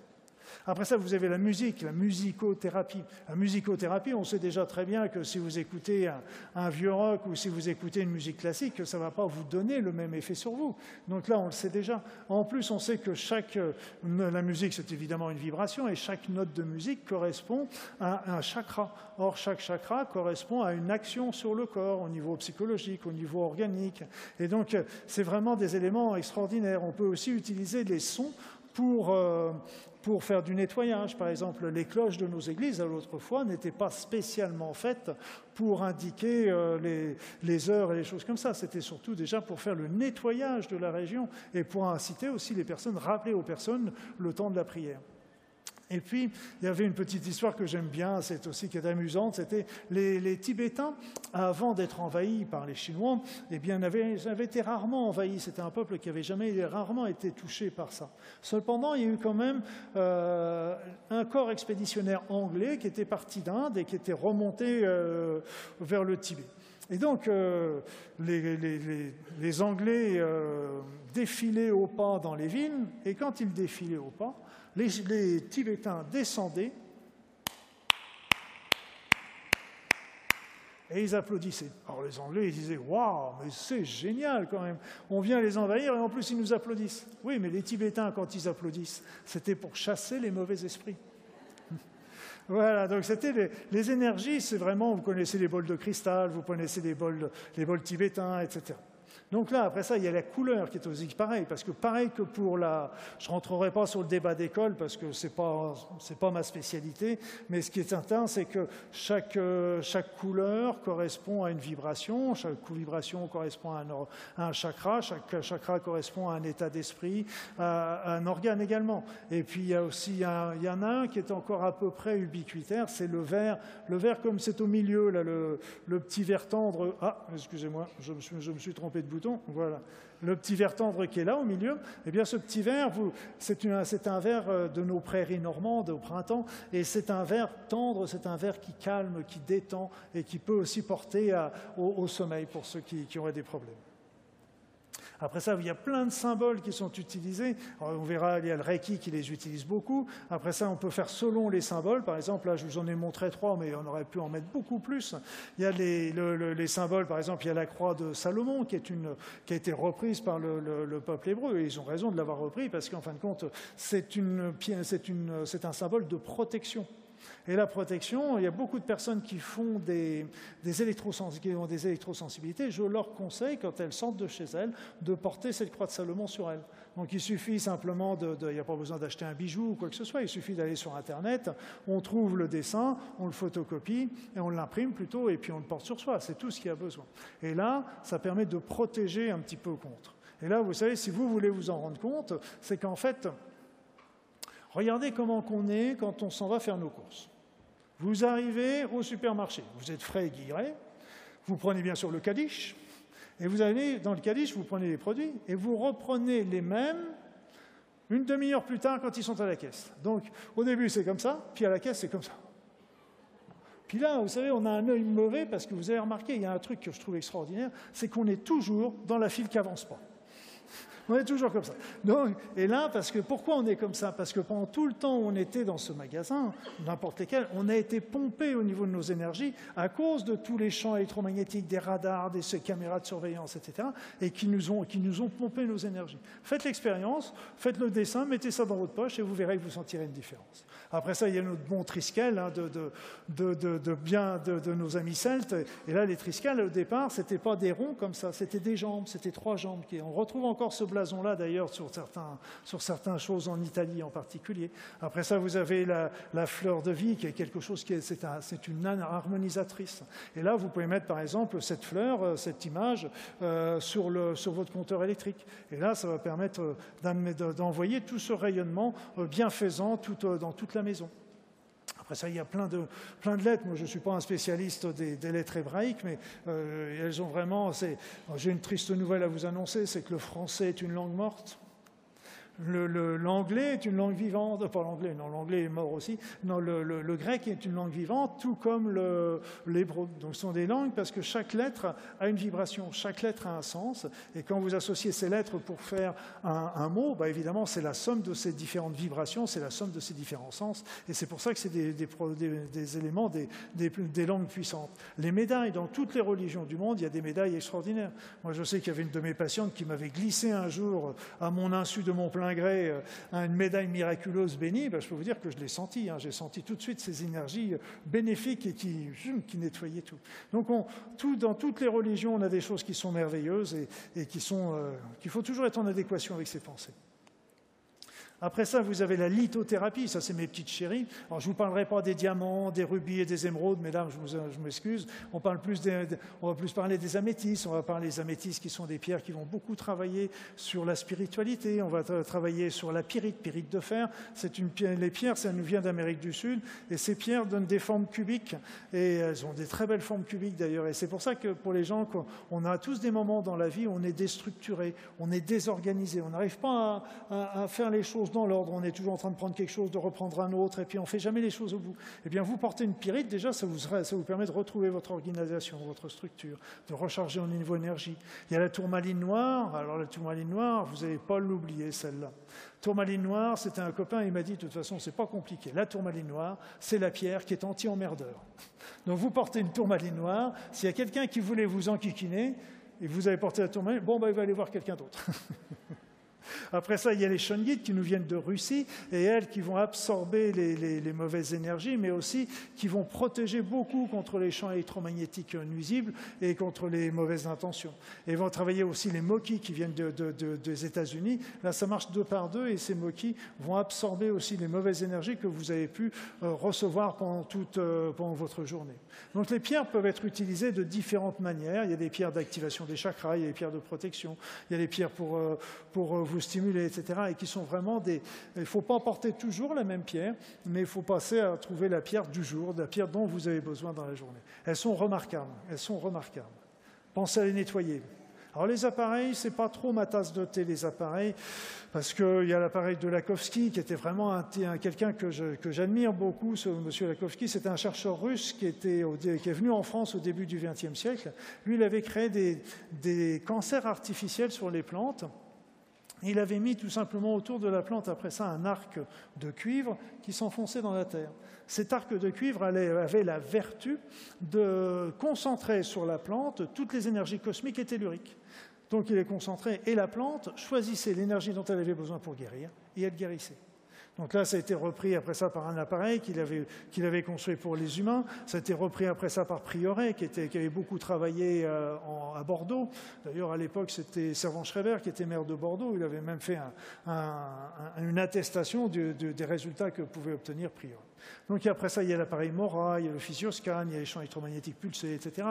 Après ça, vous avez la musique, la musicothérapie. La musicothérapie, on sait déjà très bien que si vous écoutez un, vieux rock ou si vous écoutez une musique classique, ça ne va pas vous donner le même effet sur vous. Donc là, on le sait déjà. En plus, on sait que chaque... La musique, c'est évidemment une vibration et chaque note de musique correspond à un chakra. Or, chaque chakra correspond à une action sur le corps au niveau psychologique, au niveau organique. Et donc, c'est vraiment des éléments extraordinaires. On peut aussi utiliser les sons pour, euh, pour faire du nettoyage. Par exemple, les cloches de nos églises, à l'autre fois, n'étaient pas spécialement faites pour indiquer euh, les, heures et les choses comme ça. C'était surtout déjà pour faire le nettoyage de la région et pour inciter aussi les personnes, rappeler aux personnes le temps de la prière. Et puis, il y avait une petite histoire que j'aime bien, c'est aussi qui est amusante, c'était les, Tibétains, avant d'être envahis par les Chinois, eh bien, avaient, avaient été rarement envahis. C'était un peuple qui avait jamais rarement été touché par ça. Cependant, il y a eu quand même euh, un corps expéditionnaire anglais qui était parti d'Inde et qui était remonté euh, vers le Tibet. Et donc, euh, les, les, Anglais défilaient au pas dans les villes, et quand ils défilaient au pas, les, Tibétains descendaient et ils applaudissaient. Alors les Anglais, ils disaient Waouh, mais c'est génial quand même. On vient les envahir et en plus ils nous applaudissent. Oui, mais les Tibétains, quand ils applaudissent, c'était pour chasser les mauvais esprits. Voilà, donc c'était les, énergies, c'est vraiment, vous connaissez les bols de cristal, vous connaissez les bols, les bols tibétains, etc. Donc là, après ça, il y a la couleur qui est aussi pareil, parce que pareil que pour la... Je ne rentrerai pas sur le débat d'école, parce que ce n'est pas, pas ma spécialité, mais ce qui est certain, c'est que chaque, chaque couleur correspond à une vibration, chaque vibration correspond à un, chakra, chaque chakra correspond à un état d'esprit, à, un organe également. Et puis il y a aussi il y en a un qui est encore à peu près ubiquitaire, c'est le vert. Le vert comme c'est au milieu, là, le, petit vert tendre... Ah, excusez-moi, je je me suis trompé de voilà. Le petit verre tendre qui est là au milieu, eh bien ce petit verre, c'est un verre euh, de nos prairies normandes au printemps, et c'est un verre tendre, c'est un verre qui calme, qui détend et qui peut aussi porter au, sommeil pour ceux qui, qui auraient des problèmes. Après ça, il y a plein de symboles qui sont utilisés. on verra, il y a le Reiki qui les utilise beaucoup. Après ça, on peut faire selon les symboles. Par exemple, là, je vous en ai montré trois, mais on aurait pu en mettre beaucoup plus. Il y a les, symboles, par exemple, il y a la croix de Salomon qui, a été reprise par le, peuple hébreu. Et ils ont raison de l'avoir repris parce qu'en fin de compte, c'est un symbole de protection. Et la protection, il y a beaucoup de personnes qui font des, qui ont des électrosensibilités. Je leur conseille, quand elles sortent de chez elles, de porter cette croix de Salomon sur elles. Donc il suffit simplement de, il n'y a pas besoin d'acheter un bijou ou quoi que ce soit, il suffit d'aller sur Internet, on trouve le dessin, on le photocopie et on l'imprime plutôt et puis on le porte sur soi. C'est tout ce qu'il y a besoin. Et là, ça permet de protéger un petit peu contre. Et là, vous savez, si vous voulez vous en rendre compte, c'est qu'en fait, regardez comment qu'on est quand on s'en va faire nos courses. Vous arrivez au supermarché, vous êtes frais et guilleré, vous prenez bien sûr le cadiche, et vous allez dans le cadiche, vous prenez les produits, et vous reprenez les mêmes une demi-heure plus tard quand ils sont à la caisse. Donc au début c'est comme ça, puis à la caisse c'est comme ça. Puis là, vous savez, on a un œil mauvais parce que vous avez remarqué, il y a un truc que je trouve extraordinaire, c'est qu'on est toujours dans la file qui n'avance pas. On est toujours comme ça. Donc, et là, parce que pourquoi on est comme ça? Parce que pendant tout le temps où on était dans ce magasin, n'importe lequel, on a été pompé au niveau de nos énergies à cause de tous les champs électromagnétiques, des radars, des caméras de surveillance, etc., et qui nous ont, qui nous ont pompé nos énergies. Faites l'expérience, faites le dessin, mettez ça dans votre poche et vous verrez que vous sentirez une différence. Après ça, il y a notre bon triskel hein, de, de, de, de, bien de, nos amis celtes. Et là, les triscales, au départ, c'était pas des ronds comme ça, c'était des jambes, c'était trois jambes. On retrouve encore ce blason-là, d'ailleurs, sur certains, sur certaines choses en Italie en particulier. Après ça, vous avez la, fleur de vie, qui est quelque chose qui est, c'est, un, une harmonisatrice. Et là, vous pouvez mettre, par exemple, cette fleur, euh, cette image, euh, sur, le, sur votre compteur électrique. Et là, ça va permettre d'envoyer tout ce rayonnement bienfaisant tout, dans toute la maison. Après ça, il y a plein de, lettres. Moi, je ne suis pas un spécialiste des, lettres hébraïques, mais euh, elles ont vraiment... J'ai une triste nouvelle à vous annoncer, c'est que le français est une langue morte. L'anglais est une langue vivante, pas l'anglais, non, l'anglais est mort aussi. Non, le, grec est une langue vivante, tout comme l'hébreu. Donc ce sont des langues parce que chaque lettre a une vibration, chaque lettre a un sens. Et quand vous associez ces lettres pour faire un, mot, bah évidemment, c'est la somme de ces différentes vibrations, c'est la somme de ces différents sens. Et c'est pour ça que c'est des, des, éléments des, des, langues puissantes. Les médailles, dans toutes les religions du monde, il y a des médailles extraordinaires. Moi, je sais qu'il y avait une de mes patientes qui m'avait glissé un jour à mon insu de mon plein gré euh, une médaille miraculeuse bénie, ben, je peux vous dire que je l'ai senti. Hein. J'ai senti tout de suite ces énergies euh, bénéfiques et qui, qui nettoyaient tout. Donc, dans toutes les religions, on a des choses qui sont merveilleuses et, sont, euh, qu'il faut toujours être en adéquation avec ses pensées. Après ça, vous avez la lithothérapie, ça c'est mes petites chéries. Alors je ne vous parlerai pas des diamants, des rubis et des émeraudes, mesdames, je, m'excuse. On, parle plus on va plus parler des améthystes, on va parler des améthystes qui sont des pierres qui vont beaucoup travailler sur la spiritualité, on va travailler sur la pyrite, pyrite de fer. C'est une, les pierres, ça nous vient d'Amérique du Sud, et ces pierres donnent des formes cubiques, et elles ont des très belles formes cubiques d'ailleurs. Et c'est pour ça que pour les gens, on a tous des moments dans la vie où on est déstructuré, on est désorganisé, on n'arrive pas à faire les choses dans l'ordre, on est toujours en train de prendre quelque chose, de reprendre un autre, et puis on ne fait jamais les choses au bout. Eh bien, vous portez une pyrite, déjà, ça vous, permet de retrouver votre organisation, votre structure, de recharger au niveau énergie. Il y a la tourmaline noire. Alors, la tourmaline noire, vous n'allez pas l'oublier, celle-là. Tourmaline noire, c'était un copain, il m'a dit, de toute façon, c'est pas compliqué. La tourmaline noire, c'est la pierre qui est anti-emmerdeur. Donc, vous portez une tourmaline noire. S'il y a quelqu'un qui voulait vous enquiquiner, et vous avez porté la tourmaline, bon, bah, il va aller voir quelqu'un d'autre. Après ça, il y a les shungit qui nous viennent de Russie et elles qui vont absorber les, mauvaises énergies, mais aussi qui vont protéger beaucoup contre les champs électromagnétiques nuisibles et contre les mauvaises intentions. Et vont travailler aussi les moquis qui viennent des États-Unis. Là, ça marche deux par deux et ces moquis vont absorber aussi les mauvaises énergies que vous avez pu euh, recevoir pendant, toute, euh, pendant votre journée. Donc les pierres peuvent être utilisées de différentes manières. Il y a des pierres d'activation des chakras, il y a des pierres de protection, il y a des pierres pour, euh, pour vous stimuler, etc. Et qui sont vraiment des... Il ne faut pas porter toujours la même pierre, mais il faut passer à trouver la pierre du jour, la pierre dont vous avez besoin dans la journée. Elles sont remarquables, elles sont remarquables. Pensez à les nettoyer. Alors les appareils, c'est pas trop ma tasse de thé, les appareils, parce qu'il y a l'appareil de Lakovsky, qui était vraiment un, quelqu'un que, j'admire beaucoup, ce monsieur Lakovsky. C'était un chercheur russe qui, était qui est venu en France au début du XXe siècle. Lui, il avait créé des, des cancers artificiels sur les plantes. Il avait mis tout simplement autour de la plante, après ça, un arc de cuivre qui s'enfonçait dans la terre. Cet arc de cuivre avait la vertu de concentrer sur la plante toutes les énergies cosmiques et telluriques. Donc il est concentré et la plante choisissait l'énergie dont elle avait besoin pour guérir et elle guérissait. Donc là, ça a été repris après ça par un appareil qu'il avait, construit pour les humains. Ça a été repris après ça par Prioret, qui avait beaucoup travaillé euh, à Bordeaux. D'ailleurs, à l'époque, c'était Servan Schreiber qui était maire de Bordeaux. Il avait même fait une attestation des résultats que pouvait obtenir Prioret. Donc après ça, il y a l'appareil Mora, il y a le physioscan, il y a les champs électromagnétiques pulsés, etc.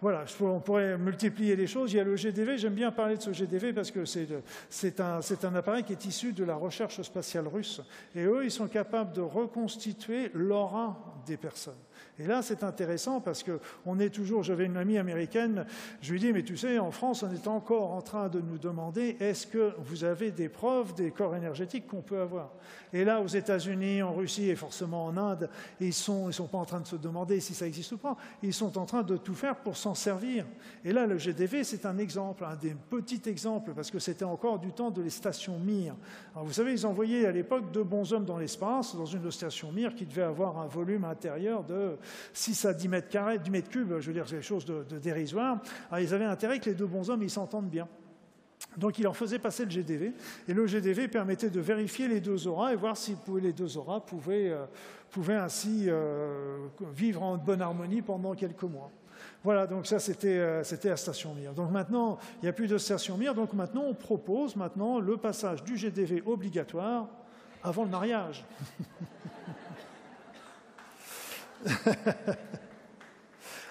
Voilà, on pourrait multiplier les choses. Il y a le GDV, j'aime bien parler de ce GDV parce que c'est un, appareil qui est issu de la recherche spatiale russe. Et eux, ils sont capables de reconstituer l'aura des personnes. Et là, c'est intéressant parce que on est toujours, j'avais une amie américaine, je lui dis, mais tu sais, en France, on est encore en train de nous demander, est-ce que vous avez des preuves des corps énergétiques qu'on peut avoir? Et là, aux États-Unis, en Russie et forcément en Inde, ils ne sont, ils sont pas en train de se demander si ça existe ou pas, ils sont en train de tout faire pour s'en servir. Et là, le GDV, c'est un exemple, un des petits exemples, parce que c'était encore du temps de les stations Mir. Alors, vous savez, ils envoyaient à l'époque deux bons hommes dans l'espace, dans une station Mir qui devait avoir un volume intérieur de 6 à 10 mètres carrés, 10 mètres cubes, je veux dire, c'est quelque chose de, dérisoire. Alors, ils avaient intérêt que les deux bons hommes, ils s'entendent bien. Donc il leur faisait passer le GDV, et le GDV permettait de vérifier les deux auras et voir si les deux auras pouvaient, euh, ainsi euh, vivre en bonne harmonie pendant quelques mois. Voilà, donc ça c'était euh, la station Mir. Donc maintenant, il n'y a plus de station Mir, donc maintenant on propose maintenant le passage du GDV obligatoire avant le mariage.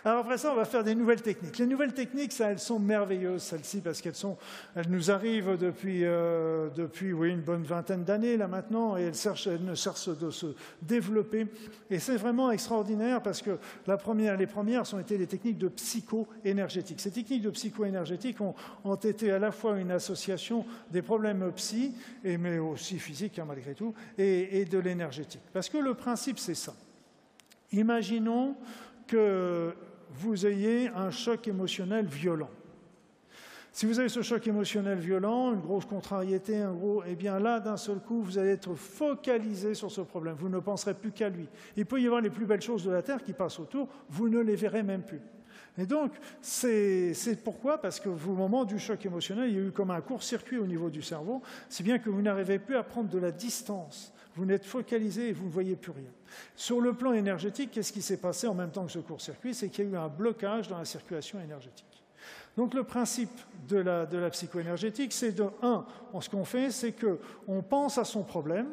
Alors après ça, on va faire des nouvelles techniques. Les nouvelles techniques, elles sont merveilleuses, celles-ci, parce qu'elles sont, elles nous arrivent depuis, euh, depuis oui, une bonne vingtaine d'années là maintenant, et elles, cherchent, elles ne cherchent de se développer. Et c'est vraiment extraordinaire parce que la première, les premières sont été des techniques de psycho-énergétique. Ces techniques de psycho-énergétique ont, été à la fois une association des problèmes psy, mais aussi physiques hein, malgré tout, et, et de l'énergétique. Parce que le principe, c'est ça. Imaginons que vous ayez un choc émotionnel violent. Si vous avez ce choc émotionnel violent, une grosse contrariété, un gros, eh bien là, d'un seul coup, vous allez être focalisé sur ce problème. Vous ne penserez plus qu'à lui. Il peut y avoir les plus belles choses de la Terre qui passent autour, vous ne les verrez même plus. Et donc, c'est pourquoi Parce que au moment du choc émotionnel, il y a eu comme un court-circuit au niveau du cerveau, si bien que vous n'arrivez plus à prendre de la distance. Vous n'êtes focalisé et vous ne voyez plus rien. Sur le plan énergétique, qu'est-ce qui s'est passé en même temps que ce court-circuit? C'est qu'il y a eu un blocage dans la circulation énergétique. Donc le principe de la, de la psychoénergétique, c'est de, un, ce qu'on fait, c'est qu'on pense à son problème,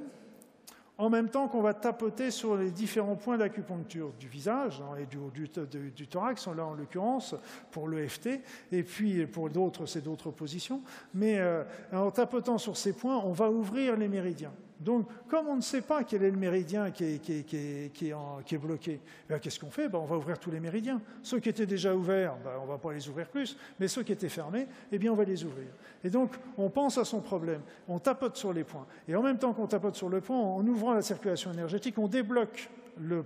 en même temps qu'on va tapoter sur les différents points d'acupuncture du visage hein, et du, du, du, thorax, là en l'occurrence pour l'EFT, et puis pour d'autres, c'est d'autres positions. Mais euh, en tapotant sur ces points, on va ouvrir les méridiens. Donc, comme on ne sait pas quel est le méridien qui est, bloqué, qu'est-ce qu'on fait? Ben, On va ouvrir tous les méridiens. Ceux qui étaient déjà ouverts, ben, on ne va pas les ouvrir plus, mais ceux qui étaient fermés, eh bien, on va les ouvrir. Et donc, on pense à son problème, on tapote sur les points. Et en même temps qu'on tapote sur le point, en ouvrant la circulation énergétique, on débloque le,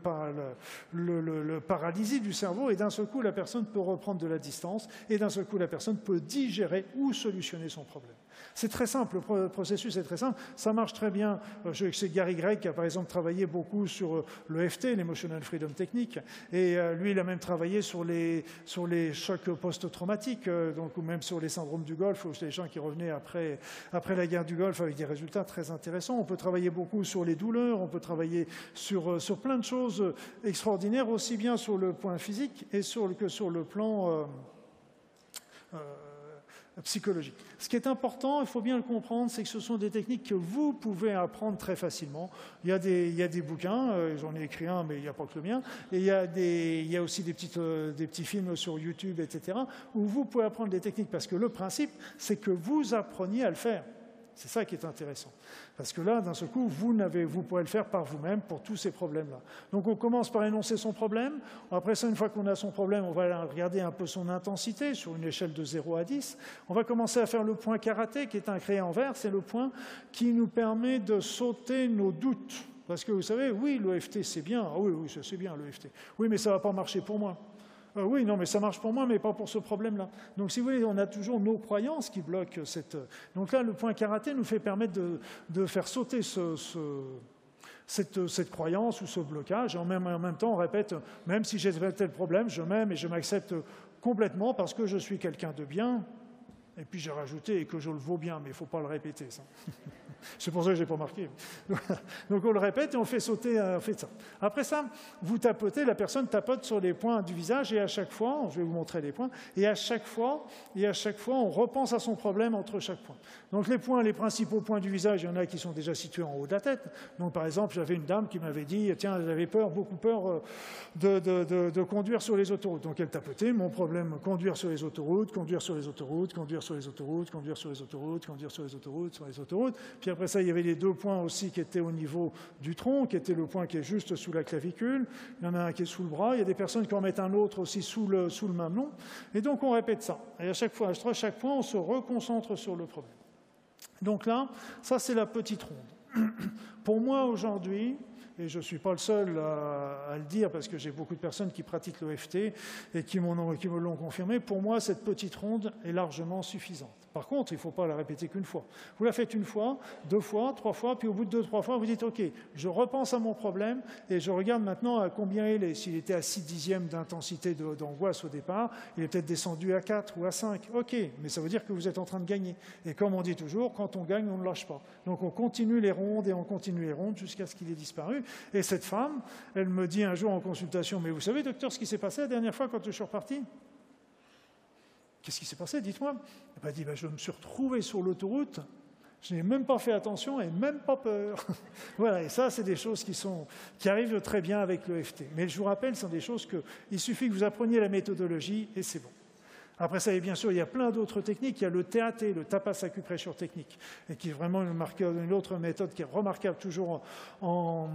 le, paralysie du cerveau et d'un seul coup, la personne peut reprendre de la distance et d'un seul coup, la personne peut digérer ou solutionner son problème. C'est très simple, le processus est très simple. Ça marche très bien. Euh, je sais Gary Gregg qui a par exemple travaillé beaucoup sur euh, l'EFT, l'Emotional Freedom Technique, et euh, lui, il a même travaillé sur les, sur les chocs post-traumatiques, ou même sur les syndromes du Golfe, ou les gens qui revenaient après, après la guerre du Golfe avec des résultats très intéressants. On peut travailler beaucoup sur les douleurs, on peut travailler sur, sur plein de choses extraordinaires, aussi bien sur le point physique et sur, que sur le plan euh, euh, psychologique. Ce qui est important, il faut bien le comprendre, c'est que ce sont des techniques que vous pouvez apprendre très facilement. Il y a des, bouquins, euh, j'en ai écrit un, mais il n'y a pas que le mien, et il y a, des, il y a aussi des, petites, des petits films sur YouTube, etc., où vous pouvez apprendre des techniques, parce que le principe, c'est que vous appreniez à le faire. C'est ça qui est intéressant. Parce que là, d'un seul coup, vous, vous pouvez le faire par vous-même pour tous ces problèmes-là. Donc on commence par énoncer son problème. Après ça, une fois qu'on a son problème, on va regarder un peu son intensité sur une échelle de 0 à 10. On va commencer à faire le point karaté, qui est un créé en vert. C'est le point qui nous permet de sauter nos doutes. Parce que vous savez, oui, l'EFT, c'est bien. Ah oui, oui, c'est bien l'EFT. Oui, mais ça ne va pas marcher pour moi. Euh, oui, non, mais ça marche pour moi, mais pas pour ce problème-là. Donc, si vous voulez, on a toujours nos croyances qui bloquent cette. Donc là, le point karaté nous fait permettre de, faire sauter cette, croyance ou ce blocage. Et en même, temps, on répète, même si j'ai tel problème, je m'aime et je m'accepte complètement parce que je suis quelqu'un de bien. Et puis j'ai rajouté et que je le vaux bien, mais il ne faut pas le répéter, ça. C'est pour ça que je n'ai pas marqué. Donc on le répète et on fait sauter, euh, on fait ça. Après ça, vous tapotez, la personne tapote sur les points du visage et à chaque fois, je vais vous montrer les points, et à chaque fois, et à chaque fois, on repense à son problème entre chaque point. Donc les points, les principaux points du visage, il y en a qui sont déjà situés en haut de la tête. Donc par exemple, j'avais une dame qui m'avait dit, tiens, avait peur, beaucoup peur euh, de, conduire sur les autoroutes. Donc elle tapotait, mon problème, conduire sur les autoroutes, conduire sur les autoroutes, conduire sur les autoroutes, conduire sur les autoroutes, conduire sur les autoroutes, sur les autoroutes. Après ça, il y avait les deux points aussi qui étaient au niveau du tronc, qui était le point qui est juste sous la clavicule. Il y en a un qui est sous le bras. Il y a des personnes qui en mettent un autre aussi sous le, sous le mamelon. Et donc, on répète ça. Et à chaque fois, à chaque point, on se reconcentre sur le problème. Donc là, ça, c'est la petite ronde. Pour moi, aujourd'hui, et je ne suis pas le seul à, le dire parce que j'ai beaucoup de personnes qui pratiquent l'EFT et qui, qui me l'ont confirmé, pour moi, cette petite ronde est largement suffisante. Par contre, il ne faut pas la répéter qu'une fois. Vous la faites une fois, deux fois, trois fois, puis au bout de deux, trois fois, vous dites OK, je repense à mon problème et je regarde maintenant à combien il est. S'il était à 6 dixièmes d'intensité d'angoisse au départ, il est peut-être descendu à 4 ou à 5. OK, mais ça veut dire que vous êtes en train de gagner. Et comme on dit toujours, quand on gagne, on ne lâche pas. Donc on continue les rondes et on continue les rondes jusqu'à ce qu'il ait disparu. Et cette femme, elle me dit un jour en consultation, mais vous savez, docteur, ce qui s'est passé la dernière fois quand je suis reparti? Qu'est-ce qui s'est passé Dites-moi? Elle m'a dit ben, Je me suis retrouvé sur l'autoroute. Je n'ai même pas fait attention et même pas peur. voilà, et ça, c'est des choses qui, sont, qui arrivent très bien avec le FT. Mais je vous rappelle, ce sont des choses que il suffit que vous appreniez la méthodologie et c'est bon. Après ça, et bien sûr, il y a plein d'autres techniques. Il y a le TAT, le tapas acupressure technique, et qui est vraiment une, autre méthode qui est remarquable toujours en,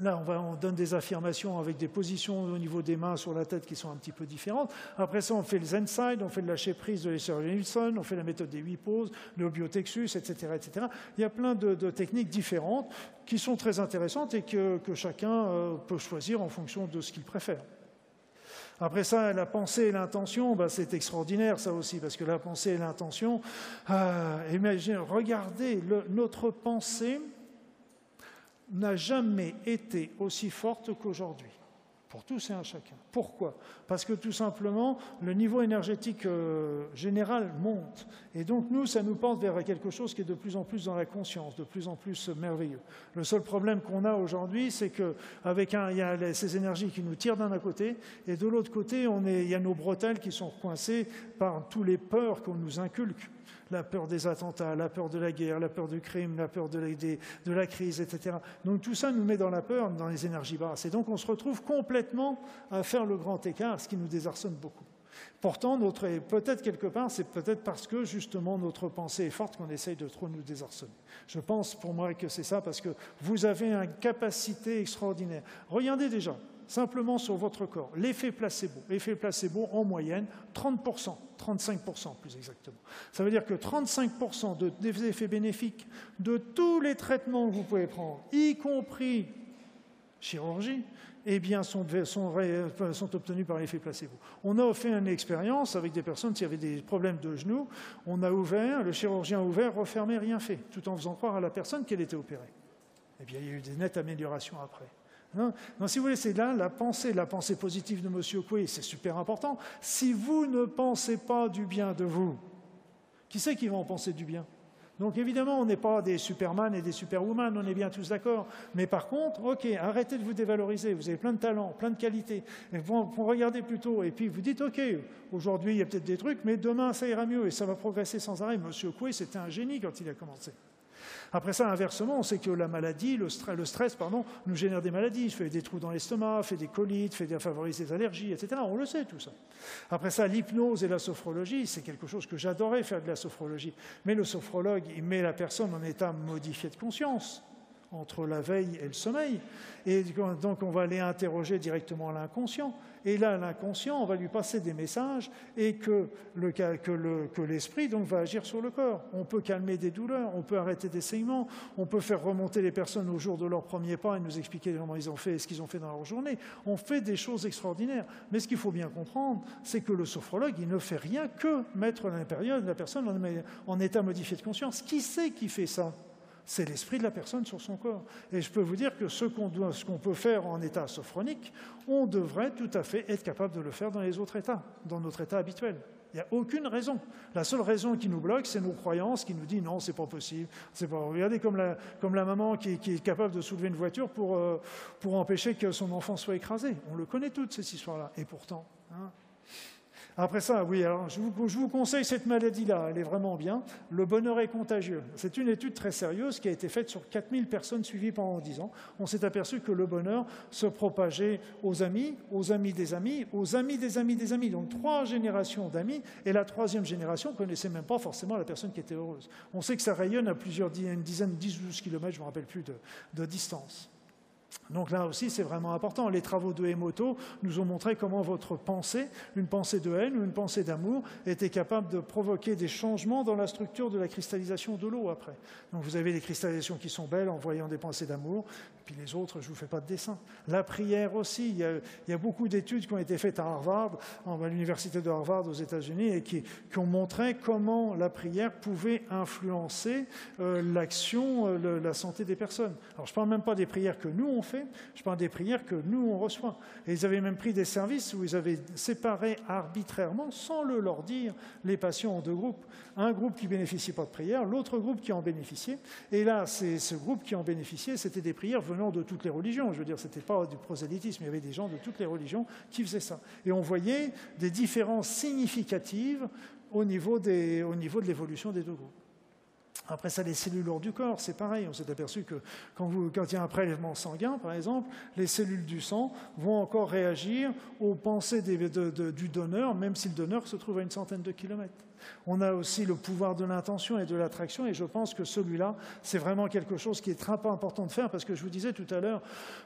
Là, on, donne des affirmations avec des positions au niveau des mains sur la tête qui sont un petit peu différentes. Après ça, on fait le Zenside, on fait le lâcher prise de l'essor Wilson, on fait la méthode des huit poses, le biotexus, etc., etc. Il y a plein de, techniques différentes qui sont très intéressantes et que, chacun euh, peut choisir en fonction de ce qu'il préfère. Après ça, la pensée et l'intention, bah, c'est extraordinaire ça aussi, parce que la pensée et l'intention, euh, regardez notre pensée, n'a jamais été aussi forte qu'aujourd'hui, pour tous et un chacun. Pourquoi? Parce que tout simplement, le niveau énergétique euh, général monte. Et donc, nous, ça nous porte vers quelque chose qui est de plus en plus dans la conscience, de plus en plus merveilleux. Le seul problème qu'on a aujourd'hui, c'est qu'avec il y a ces énergies qui nous tirent d'un côté, et de l'autre côté, il y a nos bretelles qui sont coincées par tous les peurs qu'on nous inculque la peur des attentats, la peur de la guerre, la peur du crime, la peur de la, crise, etc. Donc tout ça nous met dans la peur, dans les énergies basses. Et donc on se retrouve complètement à faire le grand écart, ce qui nous désarçonne beaucoup. Pourtant, peut-être quelque part, c'est peut-être parce que justement notre pensée est forte qu'on essaye de trop nous désarçonner. Je pense pour moi que c'est ça, parce que vous avez une capacité extraordinaire. Regardez déjà, simplement sur votre corps. L'effet placebo. L'effet placebo, en moyenne, 30%, 35% plus exactement. Ça veut dire que 35% des effets bénéfiques de tous les traitements que vous pouvez prendre, y compris chirurgie, eh bien, sont obtenus par l'effet placebo. On a fait une expérience avec des personnes qui avaient des problèmes de genoux. On a ouvert, le chirurgien a ouvert, refermé, rien fait, tout en faisant croire à la personne qu'elle était opérée. Eh bien, il y a eu des nettes améliorations après. Non, si vous voulez, c'est là la pensée, la pensée positive de M. Coué, c'est super important. Si vous ne pensez pas du bien de vous, qui c'est qui va en penser du bien? Donc évidemment, on n'est pas des Superman et des Superwoman, on est bien tous d'accord. Mais par contre, ok, arrêtez de vous dévaloriser. Vous avez plein de talents, plein de qualités. Et vous, vous regardez plutôt et puis vous dites, ok, aujourd'hui il y a peut-être des trucs, mais demain ça ira mieux et ça va progresser sans arrêt. M. Coué, c'était un génie quand il a commencé. Après ça, inversement, on sait que la maladie, le stress, nous génère des maladies. Il fait des trous dans l'estomac, fait des colites, fait des, favorise des allergies, etc. On le sait tout ça. Après ça, l'hypnose et la sophrologie, c'est quelque chose que j'adorais faire de la sophrologie. Mais le sophrologue, il met la personne en état modifié de conscience entre la veille et le sommeil. Et donc on va aller interroger directement l'inconscient. Et là, l'inconscient, on va lui passer des messages et que, l'esprit donc va agir sur le corps. On peut calmer des douleurs, on peut arrêter des saignements, on peut faire remonter les personnes au jour de leur premier pas et nous expliquer comment ils ont fait et ce qu'ils ont fait dans leur journée. On fait des choses extraordinaires. Mais ce qu'il faut bien comprendre, c'est que le sophrologue, il ne fait rien que mettre la personne en état modifié de conscience. Qui c'est qui fait ça? C'est l'esprit de la personne sur son corps. Et je peux vous dire que ce qu'on peut faire en état sophronique, on devrait tout à fait être capable de le faire dans les autres états, dans notre état habituel. Il n'y a aucune raison. La seule raison qui nous bloque, c'est nos croyances qui nous disent non, c'est pas possible. Pas... Regardez comme la, maman qui, est capable de soulever une voiture pour, euh, pour empêcher que son enfant soit écrasé. On le connaît toutes, cette histoire-là. Et pourtant, hein, après ça, oui, alors je vous, conseille cette maladie-là, elle est vraiment bien. Le bonheur est contagieux. C'est une étude très sérieuse qui a été faite sur 4000 personnes suivies pendant 10 ans. On s'est aperçu que le bonheur se propageait aux amis, aux amis des amis, aux amis des amis des amis. Donc trois générations d'amis, et la troisième génération ne connaissait même pas forcément la personne qui était heureuse. On sait que ça rayonne à plusieurs dizaines, dizaines 10 ou 12 kilomètres, je ne me rappelle plus, de distance. Donc là aussi, c'est vraiment important. Les travaux de Emoto nous ont montré comment votre pensée, une pensée de haine ou une pensée d'amour, était capable de provoquer des changements dans la structure de la cristallisation de l'eau après. Donc vous avez des cristallisations qui sont belles en voyant des pensées d'amour, puis les autres, je ne vous fais pas de dessin. La prière aussi, il y a, beaucoup d'études qui ont été faites à Harvard, à l'université de Harvard aux États-Unis, et qui, ont montré comment la prière pouvait influencer euh, l'action, euh, la santé des personnes. Alors je ne parle même pas des prières que nous fait, je parle des prières que nous, on reçoit. Et ils avaient même pris des services où ils avaient séparé arbitrairement, sans le leur dire, les patients en deux groupes. Un groupe qui bénéficiait pas de prière, l'autre groupe qui en bénéficiait. Et là, c'est ce groupe qui en bénéficiait, c'était des prières venant de toutes les religions. Je veux dire, ce n'était pas du prosélytisme, il y avait des gens de toutes les religions qui faisaient ça. Et on voyait des différences significatives au niveau de l'évolution des deux groupes. Après ça, les cellules hors du corps, c'est pareil. On s'est aperçu que quand, il y a un prélèvement sanguin, par exemple, les cellules du sang vont encore réagir aux pensées du donneur, même si le donneur se trouve à une centaine de kilomètres. On a aussi le pouvoir de l'intention et de l'attraction, et je pense que celui-là, c'est vraiment quelque chose qui est très important de faire, parce que je vous disais tout à l'heure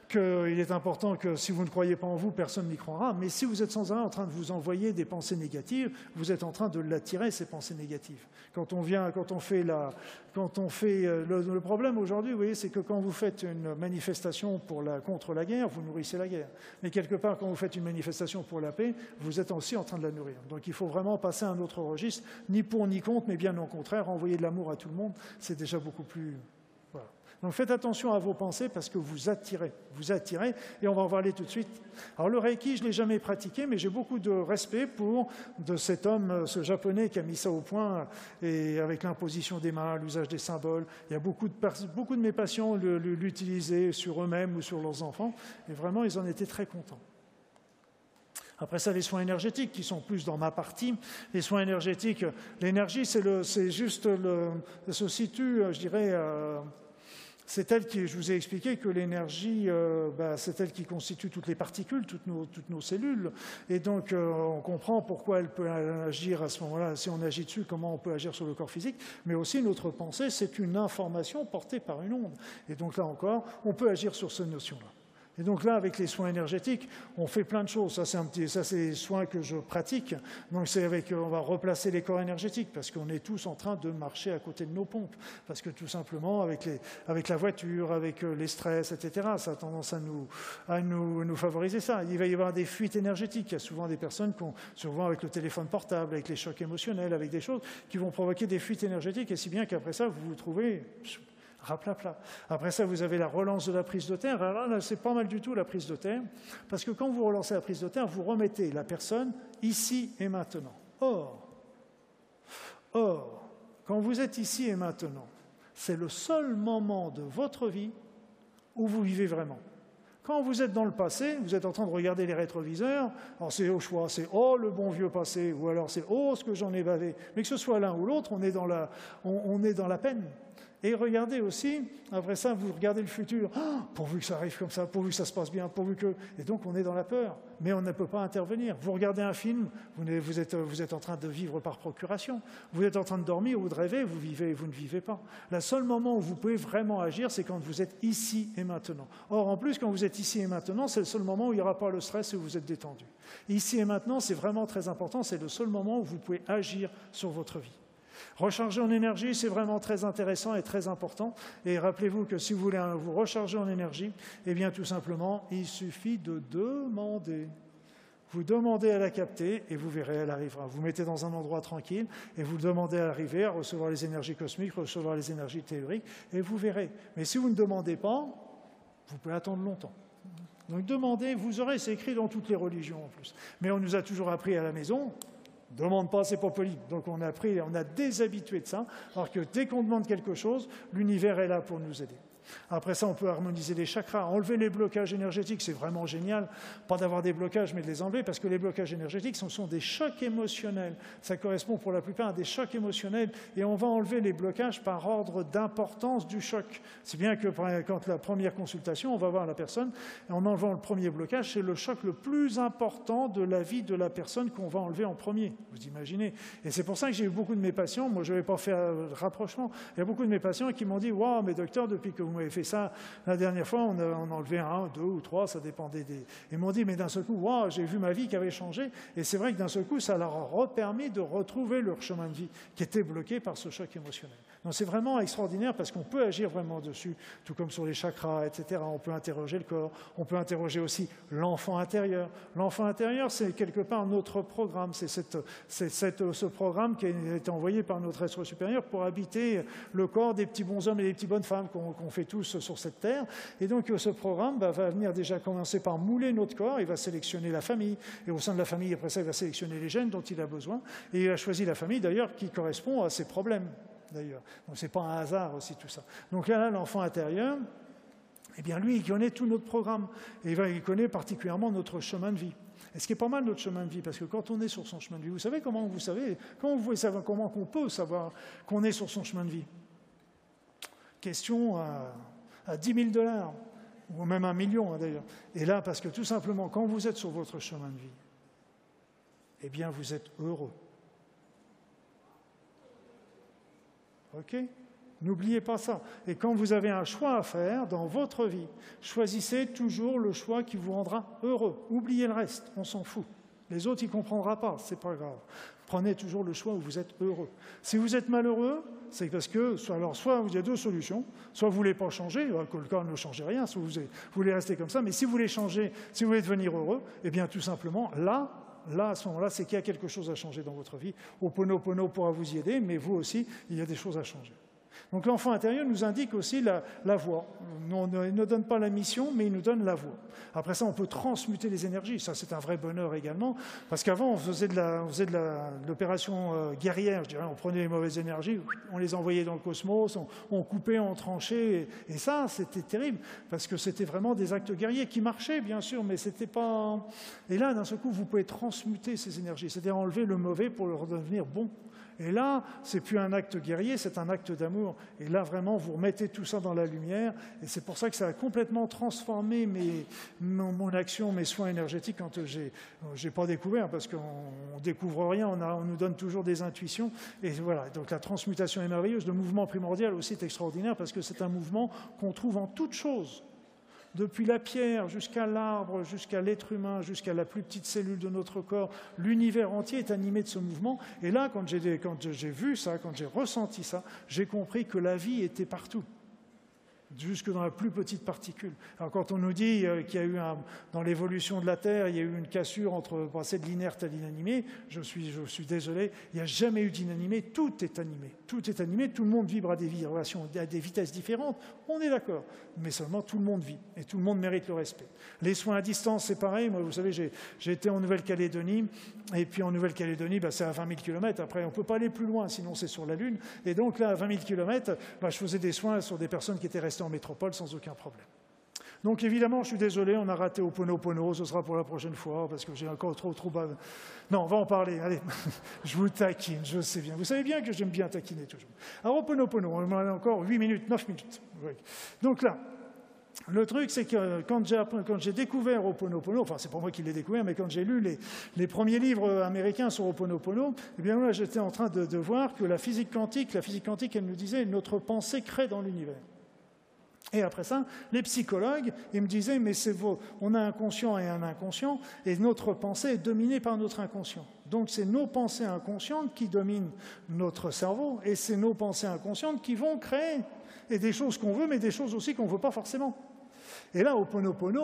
qu'il est important que si vous ne croyez pas en vous, personne n'y croira, mais si vous êtes sans arrêt en train de vous envoyer des pensées négatives, vous êtes en train de l'attirer, ces pensées négatives. Quand on vient, quand on fait la, quand on fait euh, le, problème aujourd'hui, vous c'est que quand vous faites une manifestation pour contre la guerre, vous nourrissez la guerre. Mais quelque part, quand vous faites une manifestation pour la paix, vous êtes aussi en train de la nourrir. Donc il faut vraiment passer à un autre registre ni pour ni contre, mais bien au contraire, envoyer de l'amour à tout le monde, c'est déjà beaucoup plus. Donc faites attention à vos pensées parce que vous attirez, vous attirez, et on va en parler tout de suite. Alors le Reiki, je ne l'ai jamais pratiqué, mais j'ai beaucoup de respect pour de cet homme, ce japonais qui a mis ça au point, et avec l'imposition des mains, l'usage des symboles. Il y a beaucoup de, beaucoup de mes patients l'utilisaient sur eux-mêmes ou sur leurs enfants, et vraiment, ils en étaient très contents. Après ça, les soins énergétiques qui sont plus dans ma partie. Les soins énergétiques, l'énergie, c'est juste, le, se situe, je dirais, euh, c'est elle qui, je vous ai expliqué que l'énergie, euh, bah, c'est elle qui constitue toutes les particules, toutes nos, cellules. Et donc, euh, on comprend pourquoi elle peut agir à ce moment-là. Si on agit dessus, comment on peut agir sur le corps physique. Mais aussi, notre pensée, c'est une information portée par une onde. Et donc, là encore, on peut agir sur cette notion-là. Et donc là, avec les soins énergétiques, on fait plein de choses. Ça, c'est les soins que je pratique. Donc c'est avec, on va replacer les corps énergétiques parce qu'on est tous en train de marcher à côté de nos pompes. Parce que tout simplement, avec la voiture, avec euh, les stress, etc., ça a tendance à nous, à nous, nous favoriser ça. Il va y avoir des fuites énergétiques. Il y a souvent des personnes qui ont, souvent avec le téléphone portable, avec les chocs émotionnels, avec des choses qui vont provoquer des fuites énergétiques. Et si bien qu'après ça, vous vous trouvez Raplapla. Après ça, vous avez la relance de la prise de terre. Alors là, c'est pas mal du tout la prise de terre, parce que quand vous relancez la prise de terre, vous remettez la personne ici et maintenant. Or, or, quand vous êtes ici et maintenant, c'est le seul moment de votre vie où vous vivez vraiment. Quand vous êtes dans le passé, vous êtes en train de regarder les rétroviseurs, alors c'est au choix, c'est oh le bon vieux passé, ou alors c'est oh ce que j'en ai bavé. Mais que ce soit l'un ou l'autre, on, on est dans la peine. Et regardez aussi, après ça, vous regardez le futur, ah, pourvu que ça arrive comme ça, pourvu que ça se passe bien, pourvu que... Et donc on est dans la peur, mais on ne peut pas intervenir. Vous regardez un film, vous, êtes, vous êtes en train de vivre par procuration. Vous êtes en train de dormir ou de rêver, vous vivez et vous ne vivez pas. Le seul moment où vous pouvez vraiment agir, c'est quand vous êtes ici et maintenant. Or, en plus, quand vous êtes ici et maintenant, c'est le seul moment où il n'y aura pas le stress et où vous êtes détendu. Ici et maintenant, c'est vraiment très important, c'est le seul moment où vous pouvez agir sur votre vie. Recharger en énergie, c'est vraiment très intéressant et très important. Et rappelez-vous que si vous voulez vous recharger en énergie, eh bien tout simplement, il suffit de demander. Vous demandez à la capter et vous verrez, elle arrivera. Vous mettez dans un endroit tranquille et vous demandez à arriver, à recevoir les énergies cosmiques, recevoir les énergies théoriques et vous verrez. Mais si vous ne demandez pas, vous pouvez attendre longtemps. Donc demandez, vous aurez, c'est écrit dans toutes les religions en plus. Mais on nous a toujours appris à la maison, demande pas, c'est pas poli. Donc on a appris, on a déshabitué de ça, alors que dès qu'on demande quelque chose, l'univers est là pour nous aider. Après ça, on peut harmoniser les chakras, enlever les blocages énergétiques, c'est vraiment génial. Pas d'avoir des blocages, mais de les enlever, parce que les blocages énergétiques, ce sont des chocs émotionnels. Ça correspond pour la plupart à des chocs émotionnels, et on va enlever les blocages par ordre d'importance du choc. C'est bien que quand la première consultation, on va voir la personne, et en enlevant le premier blocage, c'est le choc le plus important de la vie de la personne qu'on va enlever en premier. Vous imaginez Et c'est pour ça que j'ai eu beaucoup de mes patients, moi je ne vais pas faire rapprochement, il y a beaucoup de mes patients qui m'ont dit Waouh, mais docteur, depuis que vous m'avez fait ça la dernière fois, on, a, enlevait un, deux ou trois, ça dépendait des. Ils m'ont dit, mais d'un seul coup, wow, j'ai vu ma vie qui avait changé. Et c'est vrai que d'un seul coup, ça leur a repermis de retrouver leur chemin de vie qui était bloqué par ce choc émotionnel. Donc c'est vraiment extraordinaire parce qu'on peut agir vraiment dessus, tout comme sur les chakras, etc. On peut interroger le corps, on peut interroger aussi l'enfant intérieur. L'enfant intérieur, c'est quelque part notre programme, c'est ce programme qui a été envoyé par notre être supérieur pour habiter le corps des petits bons hommes et des petites bonnes femmes qu'on fait tous sur cette terre. Et donc ce programme bah, va venir déjà commencer par mouler notre corps, il va sélectionner la famille, et au sein de la famille, après ça, il va sélectionner les gènes dont il a besoin, et il a choisi la famille d'ailleurs qui correspond à ses problèmes d'ailleurs. Donc ce n'est pas un hasard aussi tout ça. Donc là, l'enfant intérieur, eh bien lui, il connaît tout notre programme. Et il connaît particulièrement notre chemin de vie. Et ce qui est pas mal notre chemin de vie, parce que quand on est sur son chemin de vie, vous savez comment vous savez, comment vous pouvez savoir, comment on peut savoir qu'on est sur son chemin de vie? Question à, à 10 000 dollars, ou même un million hein, d'ailleurs. Et là, parce que tout simplement, quand vous êtes sur votre chemin de vie, eh bien, vous êtes heureux. OK? N'oubliez pas ça. Et quand vous avez un choix à faire dans votre vie, choisissez toujours le choix qui vous rendra heureux. Oubliez le reste, on s'en fout. Les autres, ils ne comprendront pas, c'est pas grave. Prenez toujours le choix où vous êtes heureux. Si vous êtes malheureux, c'est parce que, alors, soit il y a deux solutions, soit vous ne voulez pas changer, que le cas ne changez rien, soit vous, vous voulez rester comme ça, mais si vous voulez changer, si vous voulez devenir heureux, eh bien, tout simplement, là, là, à ce moment-là, c'est qu'il y a quelque chose à changer dans votre vie. Oponopono pourra vous y aider, mais vous aussi, il y a des choses à changer. Donc l'enfant intérieur nous indique aussi la, voie. Il ne donne pas la mission, mais il nous donne la voie. Après ça, on peut transmuter les énergies. Ça, c'est un vrai bonheur également. Parce qu'avant, on faisait de l'opération euh, guerrière. On prenait les mauvaises énergies, on les envoyait dans le cosmos, on, coupait, on tranchait. Et, ça, c'était terrible. Parce que c'était vraiment des actes guerriers qui marchaient, bien sûr, mais c'était pas. Et là, d'un seul coup, vous pouvez transmuter ces énergies. C'est-à-dire enlever le mauvais pour le redevenir bon. Et là, c'est plus un acte guerrier, c'est un acte d'amour. Et là, vraiment, vous remettez tout ça dans la lumière. Et c'est pour ça que ça a complètement transformé mon, action, mes soins énergétiques quand j'ai, j'ai pas découvert, parce qu'on découvre rien, on, on, nous donne toujours des intuitions. Et voilà. Donc la transmutation est merveilleuse. Le mouvement primordial aussi est extraordinaire parce que c'est un mouvement qu'on trouve en toutes choses depuis la pierre jusqu'à l'arbre, jusqu'à l'être humain, jusqu'à la plus petite cellule de notre corps, l'univers entier est animé de ce mouvement. Et là, quand j'ai vu ça, quand j'ai ressenti ça, j'ai compris que la vie était partout jusque dans la plus petite particule. Alors quand on nous dit euh, qu'il y a eu dans l'évolution de la Terre, il y a eu une cassure entre passer de l'inerte à l'inanimé, je suis, je suis désolé, il n'y a jamais eu d'inanimé, tout est animé. Tout est animé, tout le monde vibre à des vitesses différentes, on est d'accord, mais seulement tout le monde vit et tout le monde mérite le respect. Les soins à distance, c'est pareil, moi vous savez, j'ai été en Nouvelle-Calédonie, et puis en Nouvelle-Calédonie, bah, c'est à 20 000 km, après on ne peut pas aller plus loin, sinon c'est sur la Lune, et donc là, à 20 000 km, je faisais des soins sur des personnes qui étaient restées en métropole sans aucun problème. Donc évidemment, je suis désolé, on a raté au Pono, ce sera pour la prochaine fois, parce que j'ai encore trop, trop... Non, on va en parler, allez, je vous taquine, je sais bien. Vous savez bien que j'aime bien taquiner toujours. Alors au Pono, on a encore 8 minutes, 9 minutes. Donc là, le truc, c'est que quand j'ai découvert Oponopono, enfin c'est pas moi qui l'ai découvert, mais quand j'ai lu les, premiers livres américains sur Oponopono, eh bien là j'étais en train de, de, voir que la physique quantique, la physique quantique, elle nous disait notre pensée crée dans l'univers. Et après ça, les psychologues, ils me disaient, mais c'est on a un conscient et un inconscient, et notre pensée est dominée par notre inconscient. Donc c'est nos pensées inconscientes qui dominent notre cerveau, et c'est nos pensées inconscientes qui vont créer des choses qu'on veut, mais des choses aussi qu'on ne veut pas forcément. Et là, au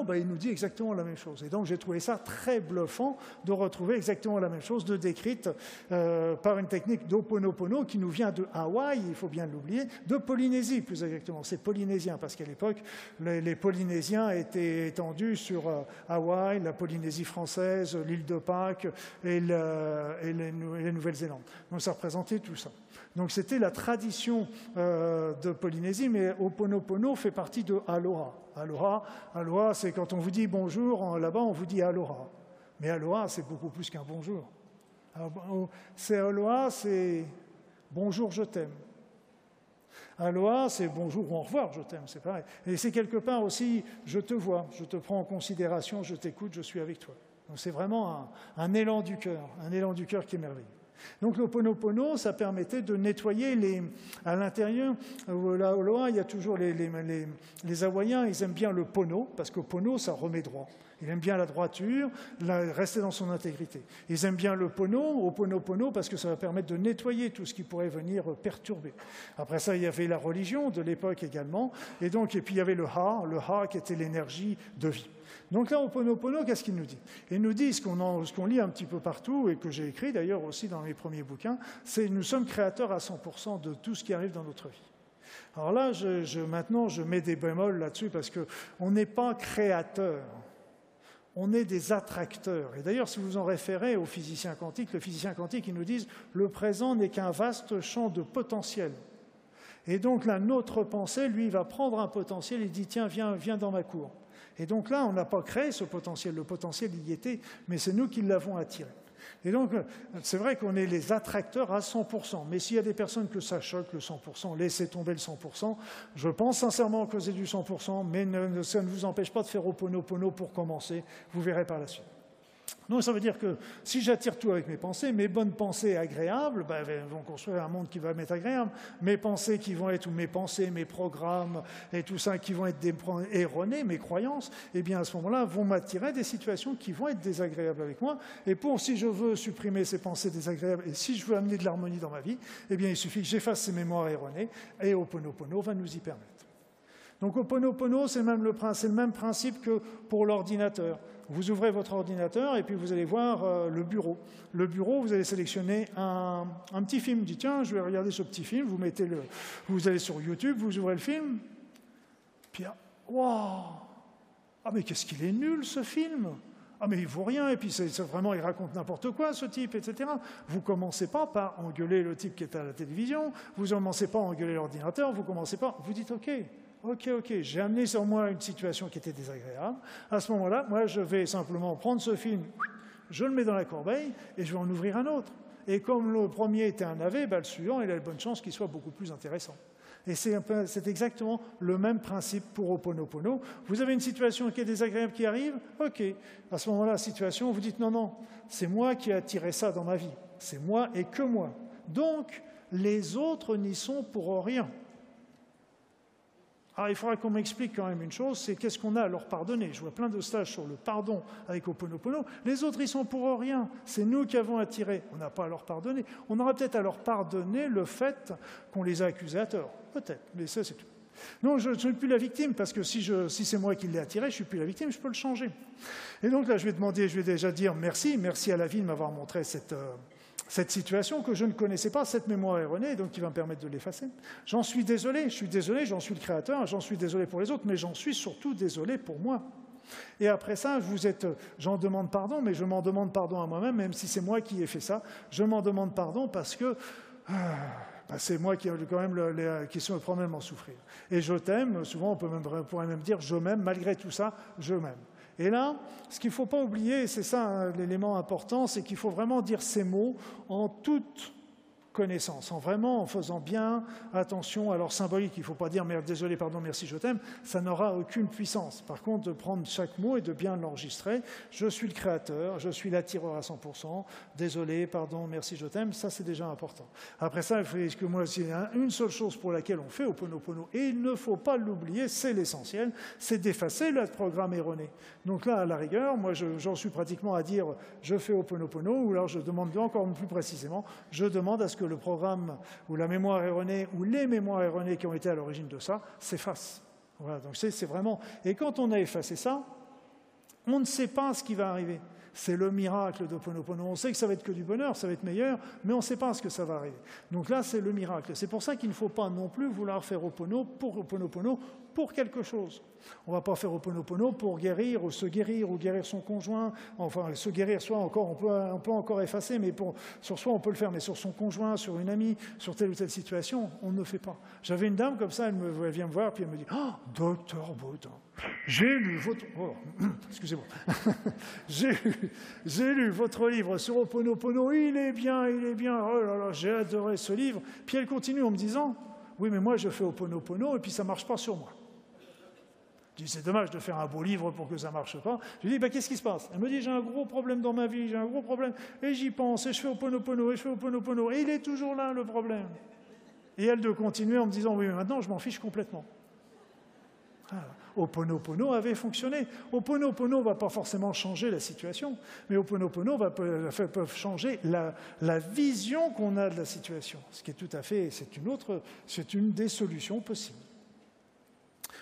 bah, il nous dit exactement la même chose. Et donc, j'ai trouvé ça très bluffant de retrouver exactement la même chose, de décrite euh, par une technique d'Oponopono qui nous vient de Hawaï, il faut bien l'oublier, de Polynésie plus exactement. C'est polynésien, parce qu'à l'époque, les, Polynésiens étaient étendus sur euh, Hawaï, la Polynésie française, l'île de Pâques et, et les, Nouvelles-Zélandes. Donc, ça représentait tout ça. Donc c'était la tradition euh, de Polynésie, mais Oponopono fait partie de Aloha. Aloha, aloha c'est quand on vous dit bonjour, là-bas on vous dit aloha. Mais aloha, c'est beaucoup plus qu'un bonjour. C'est aloha, c'est bonjour, je t'aime. Aloha, c'est bonjour ou au revoir, je t'aime, c'est pareil. Et c'est quelque part aussi, je te vois, je te prends en considération, je t'écoute, je suis avec toi. Donc c'est vraiment un élan du cœur, un élan du cœur qui est merveilleux. Donc l'Oponopono, ça permettait de nettoyer les, à l'intérieur. Au loin, il y a toujours les, Hawaïens, ils aiment bien le pono, parce que pono, ça remet droit. Ils aiment bien la droiture, rester dans son intégrité. Ils aiment bien le pono, oponopono, parce que ça va permettre de nettoyer tout ce qui pourrait venir perturber. Après ça, il y avait la religion de l'époque également, et donc, et puis il y avait le ha, le ha qui était l'énergie de vie. Donc là, au Ponopono, qu'est-ce qu'il nous dit? Il nous dit ce qu'on lit un petit peu partout et que j'ai écrit d'ailleurs aussi dans mes premiers bouquins, c'est nous sommes créateurs à 100% de tout ce qui arrive dans notre vie. Alors là, je, maintenant, je mets des bémols là-dessus parce qu'on n'est pas créateur, on est des attracteurs. Et d'ailleurs, si vous en référez aux physiciens quantiques, le physicien quantique, ils nous disent le présent n'est qu'un vaste champ de potentiel. Et donc là, notre pensée, lui, va prendre un potentiel et dit tiens, viens, viens dans ma cour. Et donc là, on n'a pas créé ce potentiel. Le potentiel y était, mais c'est nous qui l'avons attiré. Et donc, c'est vrai qu'on est les attracteurs à 100%. Mais s'il y a des personnes que ça choque, le 100%, laissez tomber le 100%. Je pense sincèrement causer du 100%, mais ça ne vous empêche pas de faire au pono pour commencer. Vous verrez par la suite. Donc ça veut dire que si j'attire tout avec mes pensées, mes bonnes pensées agréables ben, vont construire un monde qui va m'être agréable. Mes pensées qui vont être, ou mes pensées, mes programmes et tout ça qui vont être erronés, mes croyances, eh bien à ce moment-là vont m'attirer des situations qui vont être désagréables avec moi. Et pour, si je veux supprimer ces pensées désagréables et si je veux amener de l'harmonie dans ma vie, eh bien il suffit que j'efface ces mémoires erronées et Oponopono va nous y permettre. Donc Oponopono, c'est même le, le même principe que pour l'ordinateur. Vous ouvrez votre ordinateur et puis vous allez voir euh, le bureau. Le bureau, vous allez sélectionner un, petit film. Vous dites, tiens, je vais regarder ce petit film. Vous, mettez le, vous allez sur YouTube, vous ouvrez le film. Puis, ah, waouh Ah, mais qu'est-ce qu'il est nul ce film ah mais il vaut rien, et puis c'est vraiment, il raconte n'importe quoi ce type, etc. Vous commencez pas par engueuler le type qui est à la télévision, vous commencez pas à engueuler l'ordinateur, vous commencez pas, vous dites ok, Ok, ok, j'ai amené sur moi une situation qui était désagréable. À ce moment-là, moi, je vais simplement prendre ce film, je le mets dans la corbeille et je vais en ouvrir un autre. Et comme le premier était un navet, bah, le suivant, il a de bonnes chances qu'il soit beaucoup plus intéressant. Et c'est exactement le même principe pour Oponopono. Vous avez une situation qui est désagréable qui arrive, ok. À ce moment-là, situation, vous dites non, non, c'est moi qui ai attiré ça dans ma vie. C'est moi et que moi. Donc, les autres n'y sont pour rien. Alors, il faudra qu'on m'explique quand même une chose, c'est qu'est-ce qu'on a à leur pardonner. Je vois plein de stages sur le pardon avec Oponopono. Les autres, ils sont pour rien. C'est nous qui avons attiré. On n'a pas à leur pardonner. On aura peut-être à leur pardonner le fait qu'on les a accusés à tort. Peut-être, mais ça, c'est tout. Non, je ne suis plus la victime, parce que si, si c'est moi qui l'ai attiré, je ne suis plus la victime, je peux le changer. Et donc là, je vais demander, je vais déjà dire merci, merci à la vie de m'avoir montré cette, euh, cette situation que je ne connaissais pas, cette mémoire erronée, donc qui va me permettre de l'effacer. J'en suis désolé, je suis désolé, j'en suis le créateur, j'en suis désolé pour les autres, mais j'en suis surtout désolé pour moi. Et après ça, j'en demande pardon, mais je m'en demande pardon à moi-même, même si c'est moi qui ai fait ça. Je m'en demande pardon parce que ah, bah, c'est moi qui ai quand même le, qui suis le problème en souffrir. Et je t'aime, souvent on, peut même, on pourrait même dire je m'aime, malgré tout ça, je m'aime. Et là, ce qu'il ne faut pas oublier, c'est ça hein, l'élément important, c'est qu'il faut vraiment dire ces mots en toute connaissance, en vraiment en faisant bien attention leur symbolique. Il ne faut pas dire désolé, pardon, merci, je t'aime, ça n'aura aucune puissance. Par contre, de prendre chaque mot et de bien l'enregistrer, je suis le créateur, je suis l'attireur à 100%, désolé, pardon, merci, je t'aime, ça c'est déjà important. Après ça, il faut que moi, c'est une seule chose pour laquelle on fait au Ponopono, et il ne faut pas l'oublier, c'est l'essentiel, c'est d'effacer le programme erroné. Donc là, à la rigueur, moi j'en suis pratiquement à dire je fais au Ponopono, ou alors je demande encore plus précisément, je demande à ce que le programme ou la mémoire erronée ou les mémoires erronées qui ont été à l'origine de ça s'effacent. Voilà, donc c'est vraiment. Et quand on a effacé ça, on ne sait pas ce qui va arriver. C'est le miracle de Ponopono. On sait que ça va être que du bonheur, ça va être meilleur, mais on ne sait pas ce que ça va arriver. Donc là, c'est le miracle. C'est pour ça qu'il ne faut pas non plus vouloir faire Opono pour Oponopono pour quelque chose. On ne va pas faire Oponopono pour guérir ou se guérir ou guérir son conjoint. Enfin, se guérir, soit encore, on peut, encore effacer, mais pour, sur soi, on peut le faire, mais sur son conjoint, sur une amie, sur telle ou telle situation, on ne fait pas. J'avais une dame comme ça, elle, me, vient me voir, puis elle me dit oh, Docteur Baudin, j'ai lu votre. Oh, excusez-moi. j'ai lu votre livre sur Oponopono, il est bien, il est bien. Oh là là, j'ai adoré ce livre. Puis elle continue en me disant Oui, mais moi, je fais Oponopono et puis ça ne marche pas sur moi. Je dis, c'est dommage de faire un beau livre pour que ça ne marche pas. Je lui dis, bah, qu'est-ce qui se passe? Elle me dit, j'ai un gros problème dans ma vie, j'ai un gros problème. Et j'y pense, et je fais Oponopono, et je fais Oponopono. Et il est toujours là, le problème. Et elle de continuer en me disant, oui, mais maintenant, je m'en fiche complètement. Ah, Oponopono avait fonctionné. Oponopono ne va pas forcément changer la situation, mais Oponopono va peuvent changer la, la vision qu'on a de la situation, ce qui est tout à fait, c'est une autre, c'est une des solutions possibles.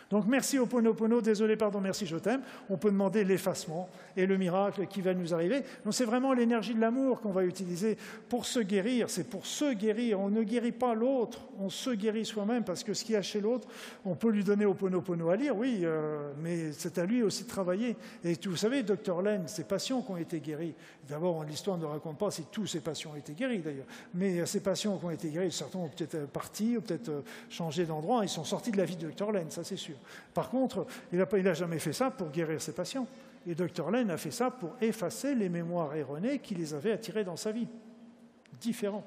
Donc merci au Ponopono, désolé, pardon, merci, je t'aime. On peut demander l'effacement et le miracle qui va nous arriver. Donc c'est vraiment l'énergie de l'amour qu'on va utiliser pour se guérir. C'est pour se guérir. On ne guérit pas l'autre, on se guérit soi-même parce que ce qu'il y a chez l'autre, on peut lui donner au Ponopono à lire, oui, euh, mais c'est à lui aussi de travailler. Et vous savez, docteur Len, ses patients qui ont été guéris. D'abord, l'histoire ne raconte pas si tous ses patients ont été guéris d'ailleurs, mais ces patients qui ont été guéris, certains ont peut-être parti, ont peut-être euh, changé d'endroit, ils sont sortis de la vie de docteur Len, ça c'est sûr. Par contre, il n'a jamais fait ça pour guérir ses patients. Et Dr. Lane a fait ça pour effacer les mémoires erronées qui les avaient attirés dans sa vie. Différent.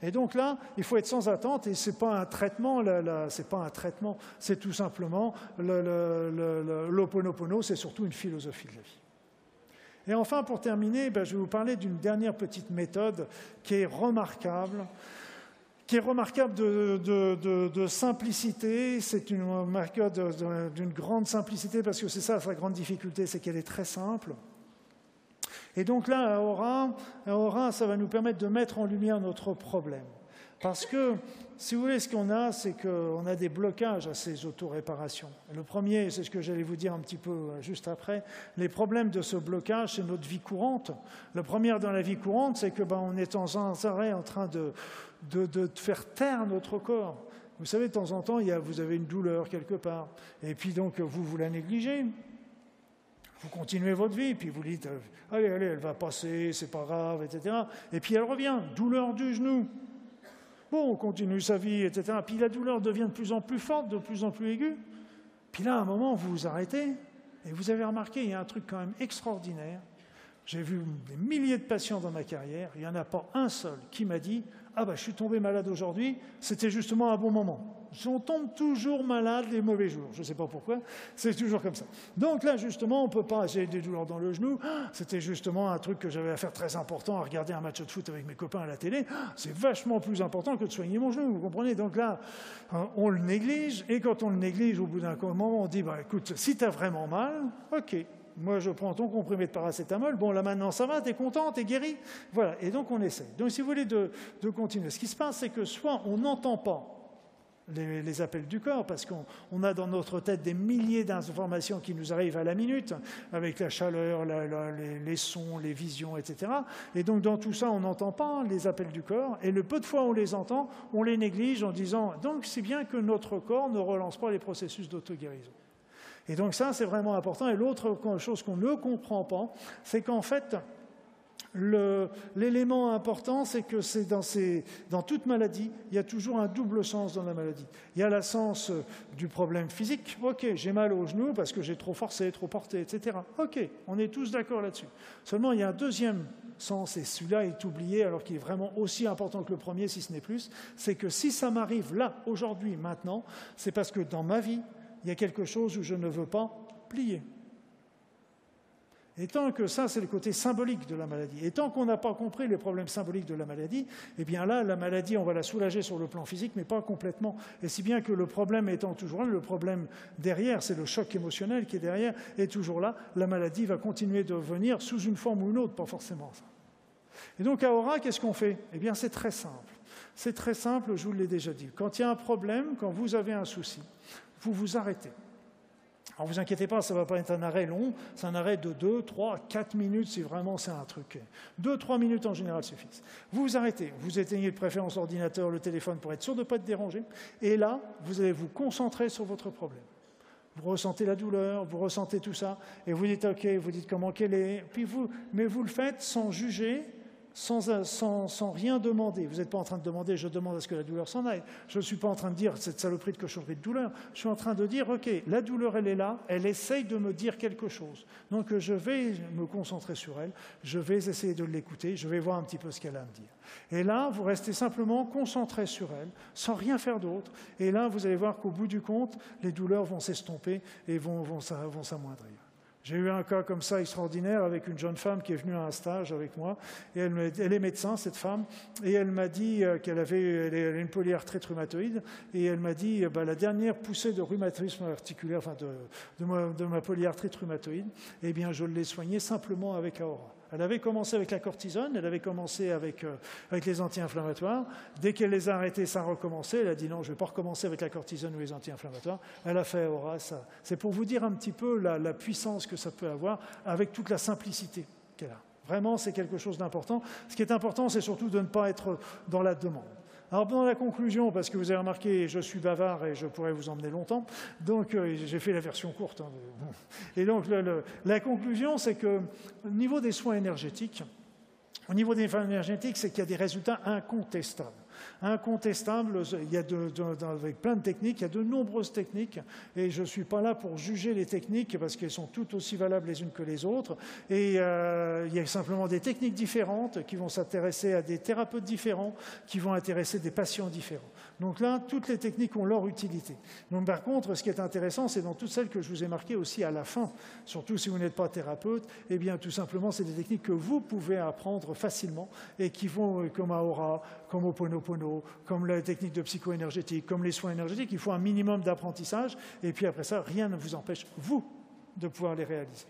Et donc là, il faut être sans attente et ce n'est pas un traitement, c'est pas un traitement, c'est tout simplement l'oponopono, c'est surtout une philosophie de la vie. Et enfin, pour terminer, ben, je vais vous parler d'une dernière petite méthode qui est remarquable, qui est remarquable de, simplicité. C'est une méthode d'une grande simplicité parce que c'est ça sa grande difficulté, c'est qu'elle est très simple. Et donc là, à Aura, à Aura, ça va nous permettre de mettre en lumière notre problème. Parce que, si vous voulez, ce qu'on a, c'est qu'on a des blocages à ces autoréparations. Le premier, c'est ce que j'allais vous dire un petit peu euh, juste après, les problèmes de ce blocage, c'est notre vie courante. Le premier dans la vie courante, c'est que ben, on est sans arrêt en train de, de, faire taire notre corps. Vous savez, de temps en temps, il y a, vous avez une douleur quelque part, et puis donc vous vous la négligez. Vous continuez votre vie, puis vous dites, euh, allez, allez, elle va passer, c'est pas grave, etc. Et puis elle revient, douleur du genou. Bon, on continue sa vie, etc. Puis la douleur devient de plus en plus forte, de plus en plus aiguë. Puis là, à un moment, vous vous arrêtez et vous avez remarqué, il y a un truc quand même extraordinaire. J'ai vu des milliers de patients dans ma carrière, il n'y en a pas un seul qui m'a dit Ah ben, je suis tombé malade aujourd'hui, c'était justement un bon moment on tombe toujours malade les mauvais jours. Je ne sais pas pourquoi, c'est toujours comme ça. Donc là, justement, on ne peut pas, j'ai des douleurs dans le genou, c'était justement un truc que j'avais à faire très important, à regarder un match de foot avec mes copains à la télé, c'est vachement plus important que de soigner mon genou, vous comprenez? Donc là, hein, on le néglige, et quand on le néglige, au bout d'un moment, on dit, bah, écoute, si tu as vraiment mal, ok, moi, je prends ton comprimé de paracétamol. Bon, là maintenant, ça va, tu es content, tu es guéri. Voilà, et donc on essaie. Donc, si vous voulez de continuer, ce qui se passe, c'est que soit on n'entend pas les, appels du corps, parce qu'on a dans notre tête des milliers d'informations qui nous arrivent à la minute, avec la chaleur, les, sons, les visions, etc. Et donc dans tout ça, on n'entend pas les appels du corps, et le peu de fois où on les entend, on les néglige en disant, donc c'est bien que notre corps ne relance pas les processus d'auto-guérison. Et donc ça, c'est vraiment important. Et l'autre chose qu'on ne comprend pas, c'est qu'en fait, L'élément important, c'est que c'est dans, dans, toute maladie, il y a toujours un double sens dans la maladie. Il y a le sens euh, du problème physique. Ok, j'ai mal au genou parce que j'ai trop forcé, trop porté, etc. Ok, on est tous d'accord là-dessus. Seulement, il y a un deuxième sens, et celui-là est oublié alors qu'il est vraiment aussi important que le premier, si ce n'est plus, c'est que si ça m'arrive là, aujourd'hui, maintenant, c'est parce que dans ma vie, il y a quelque chose où je ne veux pas plier. Et tant que ça, c'est le côté symbolique de la maladie. Et tant qu'on n'a pas compris les problèmes symboliques de la maladie, eh bien là, la maladie, on va la soulager sur le plan physique, mais pas complètement. Et si bien que le problème étant toujours là, le problème derrière, c'est le choc émotionnel qui est derrière, est toujours là, la maladie va continuer de venir sous une forme ou une autre, pas forcément ça. Et donc à Aura, qu'est-ce qu'on fait? Eh bien, c'est très simple. C'est très simple, je vous l'ai déjà dit. Quand il y a un problème, quand vous avez un souci, vous vous arrêtez. Alors vous inquiétez pas, ça ne va pas être un arrêt long, c'est un arrêt de 2, 3, 4 minutes si vraiment c'est un truc. 2, 3 minutes en général suffisent. Vous vous arrêtez, vous éteignez de préférence l'ordinateur, le téléphone pour être sûr de ne pas être dérangé, et là, vous allez vous concentrer sur votre problème. Vous ressentez la douleur, vous ressentez tout ça, et vous dites OK, vous dites comment qu'elle est, puis vous, mais vous le faites sans juger, sans, rien demander. Vous n'êtes pas en train de demander je demande à ce que la douleur s'en aille. Je ne suis pas en train de dire cette saloperie de cochonnerie de douleur. Je suis en train de dire ok, la douleur elle est là, elle essaye de me dire quelque chose. Donc je vais me concentrer sur elle, je vais essayer de l'écouter, je vais voir un petit peu ce qu'elle a à me dire. Et là, vous restez simplement concentré sur elle, sans rien faire d'autre. Et là, vous allez voir qu'au bout du compte, les douleurs vont s'estomper et vont, vont s'amoindrir. J'ai eu un cas comme ça extraordinaire avec une jeune femme qui est venue à un stage avec moi. Et elle, est médecin, cette femme, et elle m'a dit euh, qu'elle avait une polyarthrite rhumatoïde. Et elle m'a dit bah, la dernière poussée de rhumatisme articulaire, de, ma, de polyarthrite rhumatoïde, eh bien, je l'ai soignée simplement avec Aura. Elle avait commencé avec la cortisone, elle avait commencé avec, euh, avec les anti-inflammatoires. Dès qu'elle les a arrêtés, ça a recommencé. Elle a dit non, je ne vais pas recommencer avec la cortisone ou les anti-inflammatoires. Elle a fait Aura. C'est pour vous dire un petit peu la, la puissance que ça peut avoir avec toute la simplicité qu'elle a. Vraiment, c'est quelque chose d'important. Ce qui est important, c'est surtout de ne pas être dans la demande. Alors, dans la conclusion, parce que vous avez remarqué, je suis bavard et je pourrais vous emmener longtemps, donc euh, j'ai fait la version courte. Hein, et donc, la conclusion, c'est que au niveau des soins énergétiques, au niveau des soins énergétiques, c'est qu'il y a des résultats incontestables. Incontestable, il y a avec plein de techniques, il y a de nombreuses techniques, et je ne suis pas là pour juger les techniques parce qu'elles sont toutes aussi valables les unes que les autres. Et euh, il y a simplement des techniques différentes qui vont s'intéresser à des thérapeutes différents, qui vont intéresser des patients différents. Donc là, toutes les techniques ont leur utilité. Donc par contre, ce qui est intéressant, c'est dans toutes celles que je vous ai marquées aussi à la fin, surtout si vous n'êtes pas thérapeute, eh bien tout simplement, c'est des techniques que vous pouvez apprendre facilement et qui vont, euh, comme Aura, comme Oponopono, comme la technique de psycho-énergétique, comme les soins énergétiques, il faut un minimum d'apprentissage et puis après ça, rien ne vous empêche, vous, de pouvoir les réaliser.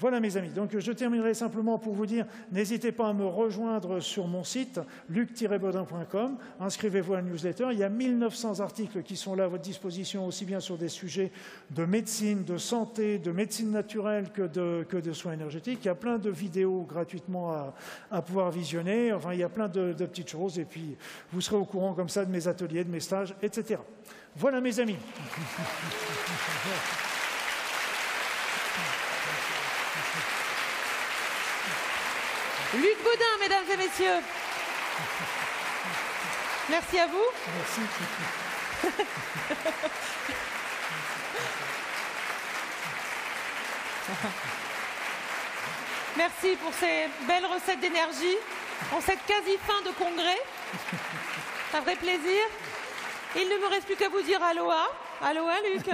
Voilà mes amis, donc je terminerai simplement pour vous dire, n'hésitez pas à me rejoindre sur mon site, luc-bodin.com, inscrivez-vous à la newsletter, il y a 1900 articles qui sont là à votre disposition, aussi bien sur des sujets de médecine, de santé, de médecine naturelle que de, soins énergétiques, il y a plein de vidéos gratuitement à, pouvoir visionner, enfin il y a plein de petites choses, et puis vous serez au courant comme ça de mes ateliers, de mes stages, etc. Voilà mes amis. Luc Baudin, mesdames et messieurs. Merci à vous. Merci. Merci pour ces belles recettes d'énergie en cette quasi fin de congrès. Un vrai plaisir. Il ne me reste plus qu'à vous dire aloha. Aloha, Luc.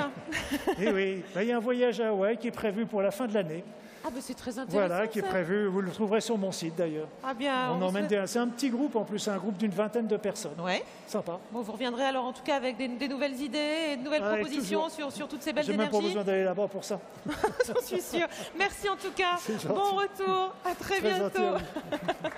Eh oui, ben, il y a un voyage à Hawaï qui est prévu pour la fin de l'année. Ah ben c'est très intéressant. Voilà, qui est prévu. Vous le trouverez sur mon site d'ailleurs. Ah bien. On, emmène C'est un petit groupe en plus, c'est un groupe d'une vingtaine de personnes. Ouais. Sympa. Bon, vous reviendrez alors en tout cas avec des, nouvelles idées et de nouvelles propositions sur, sur, toutes ces belles énergies. J'ai même pas besoin d'aller là-bas pour ça. J'en suis sûre. Merci en tout cas. Bon retour. À très, très bientôt.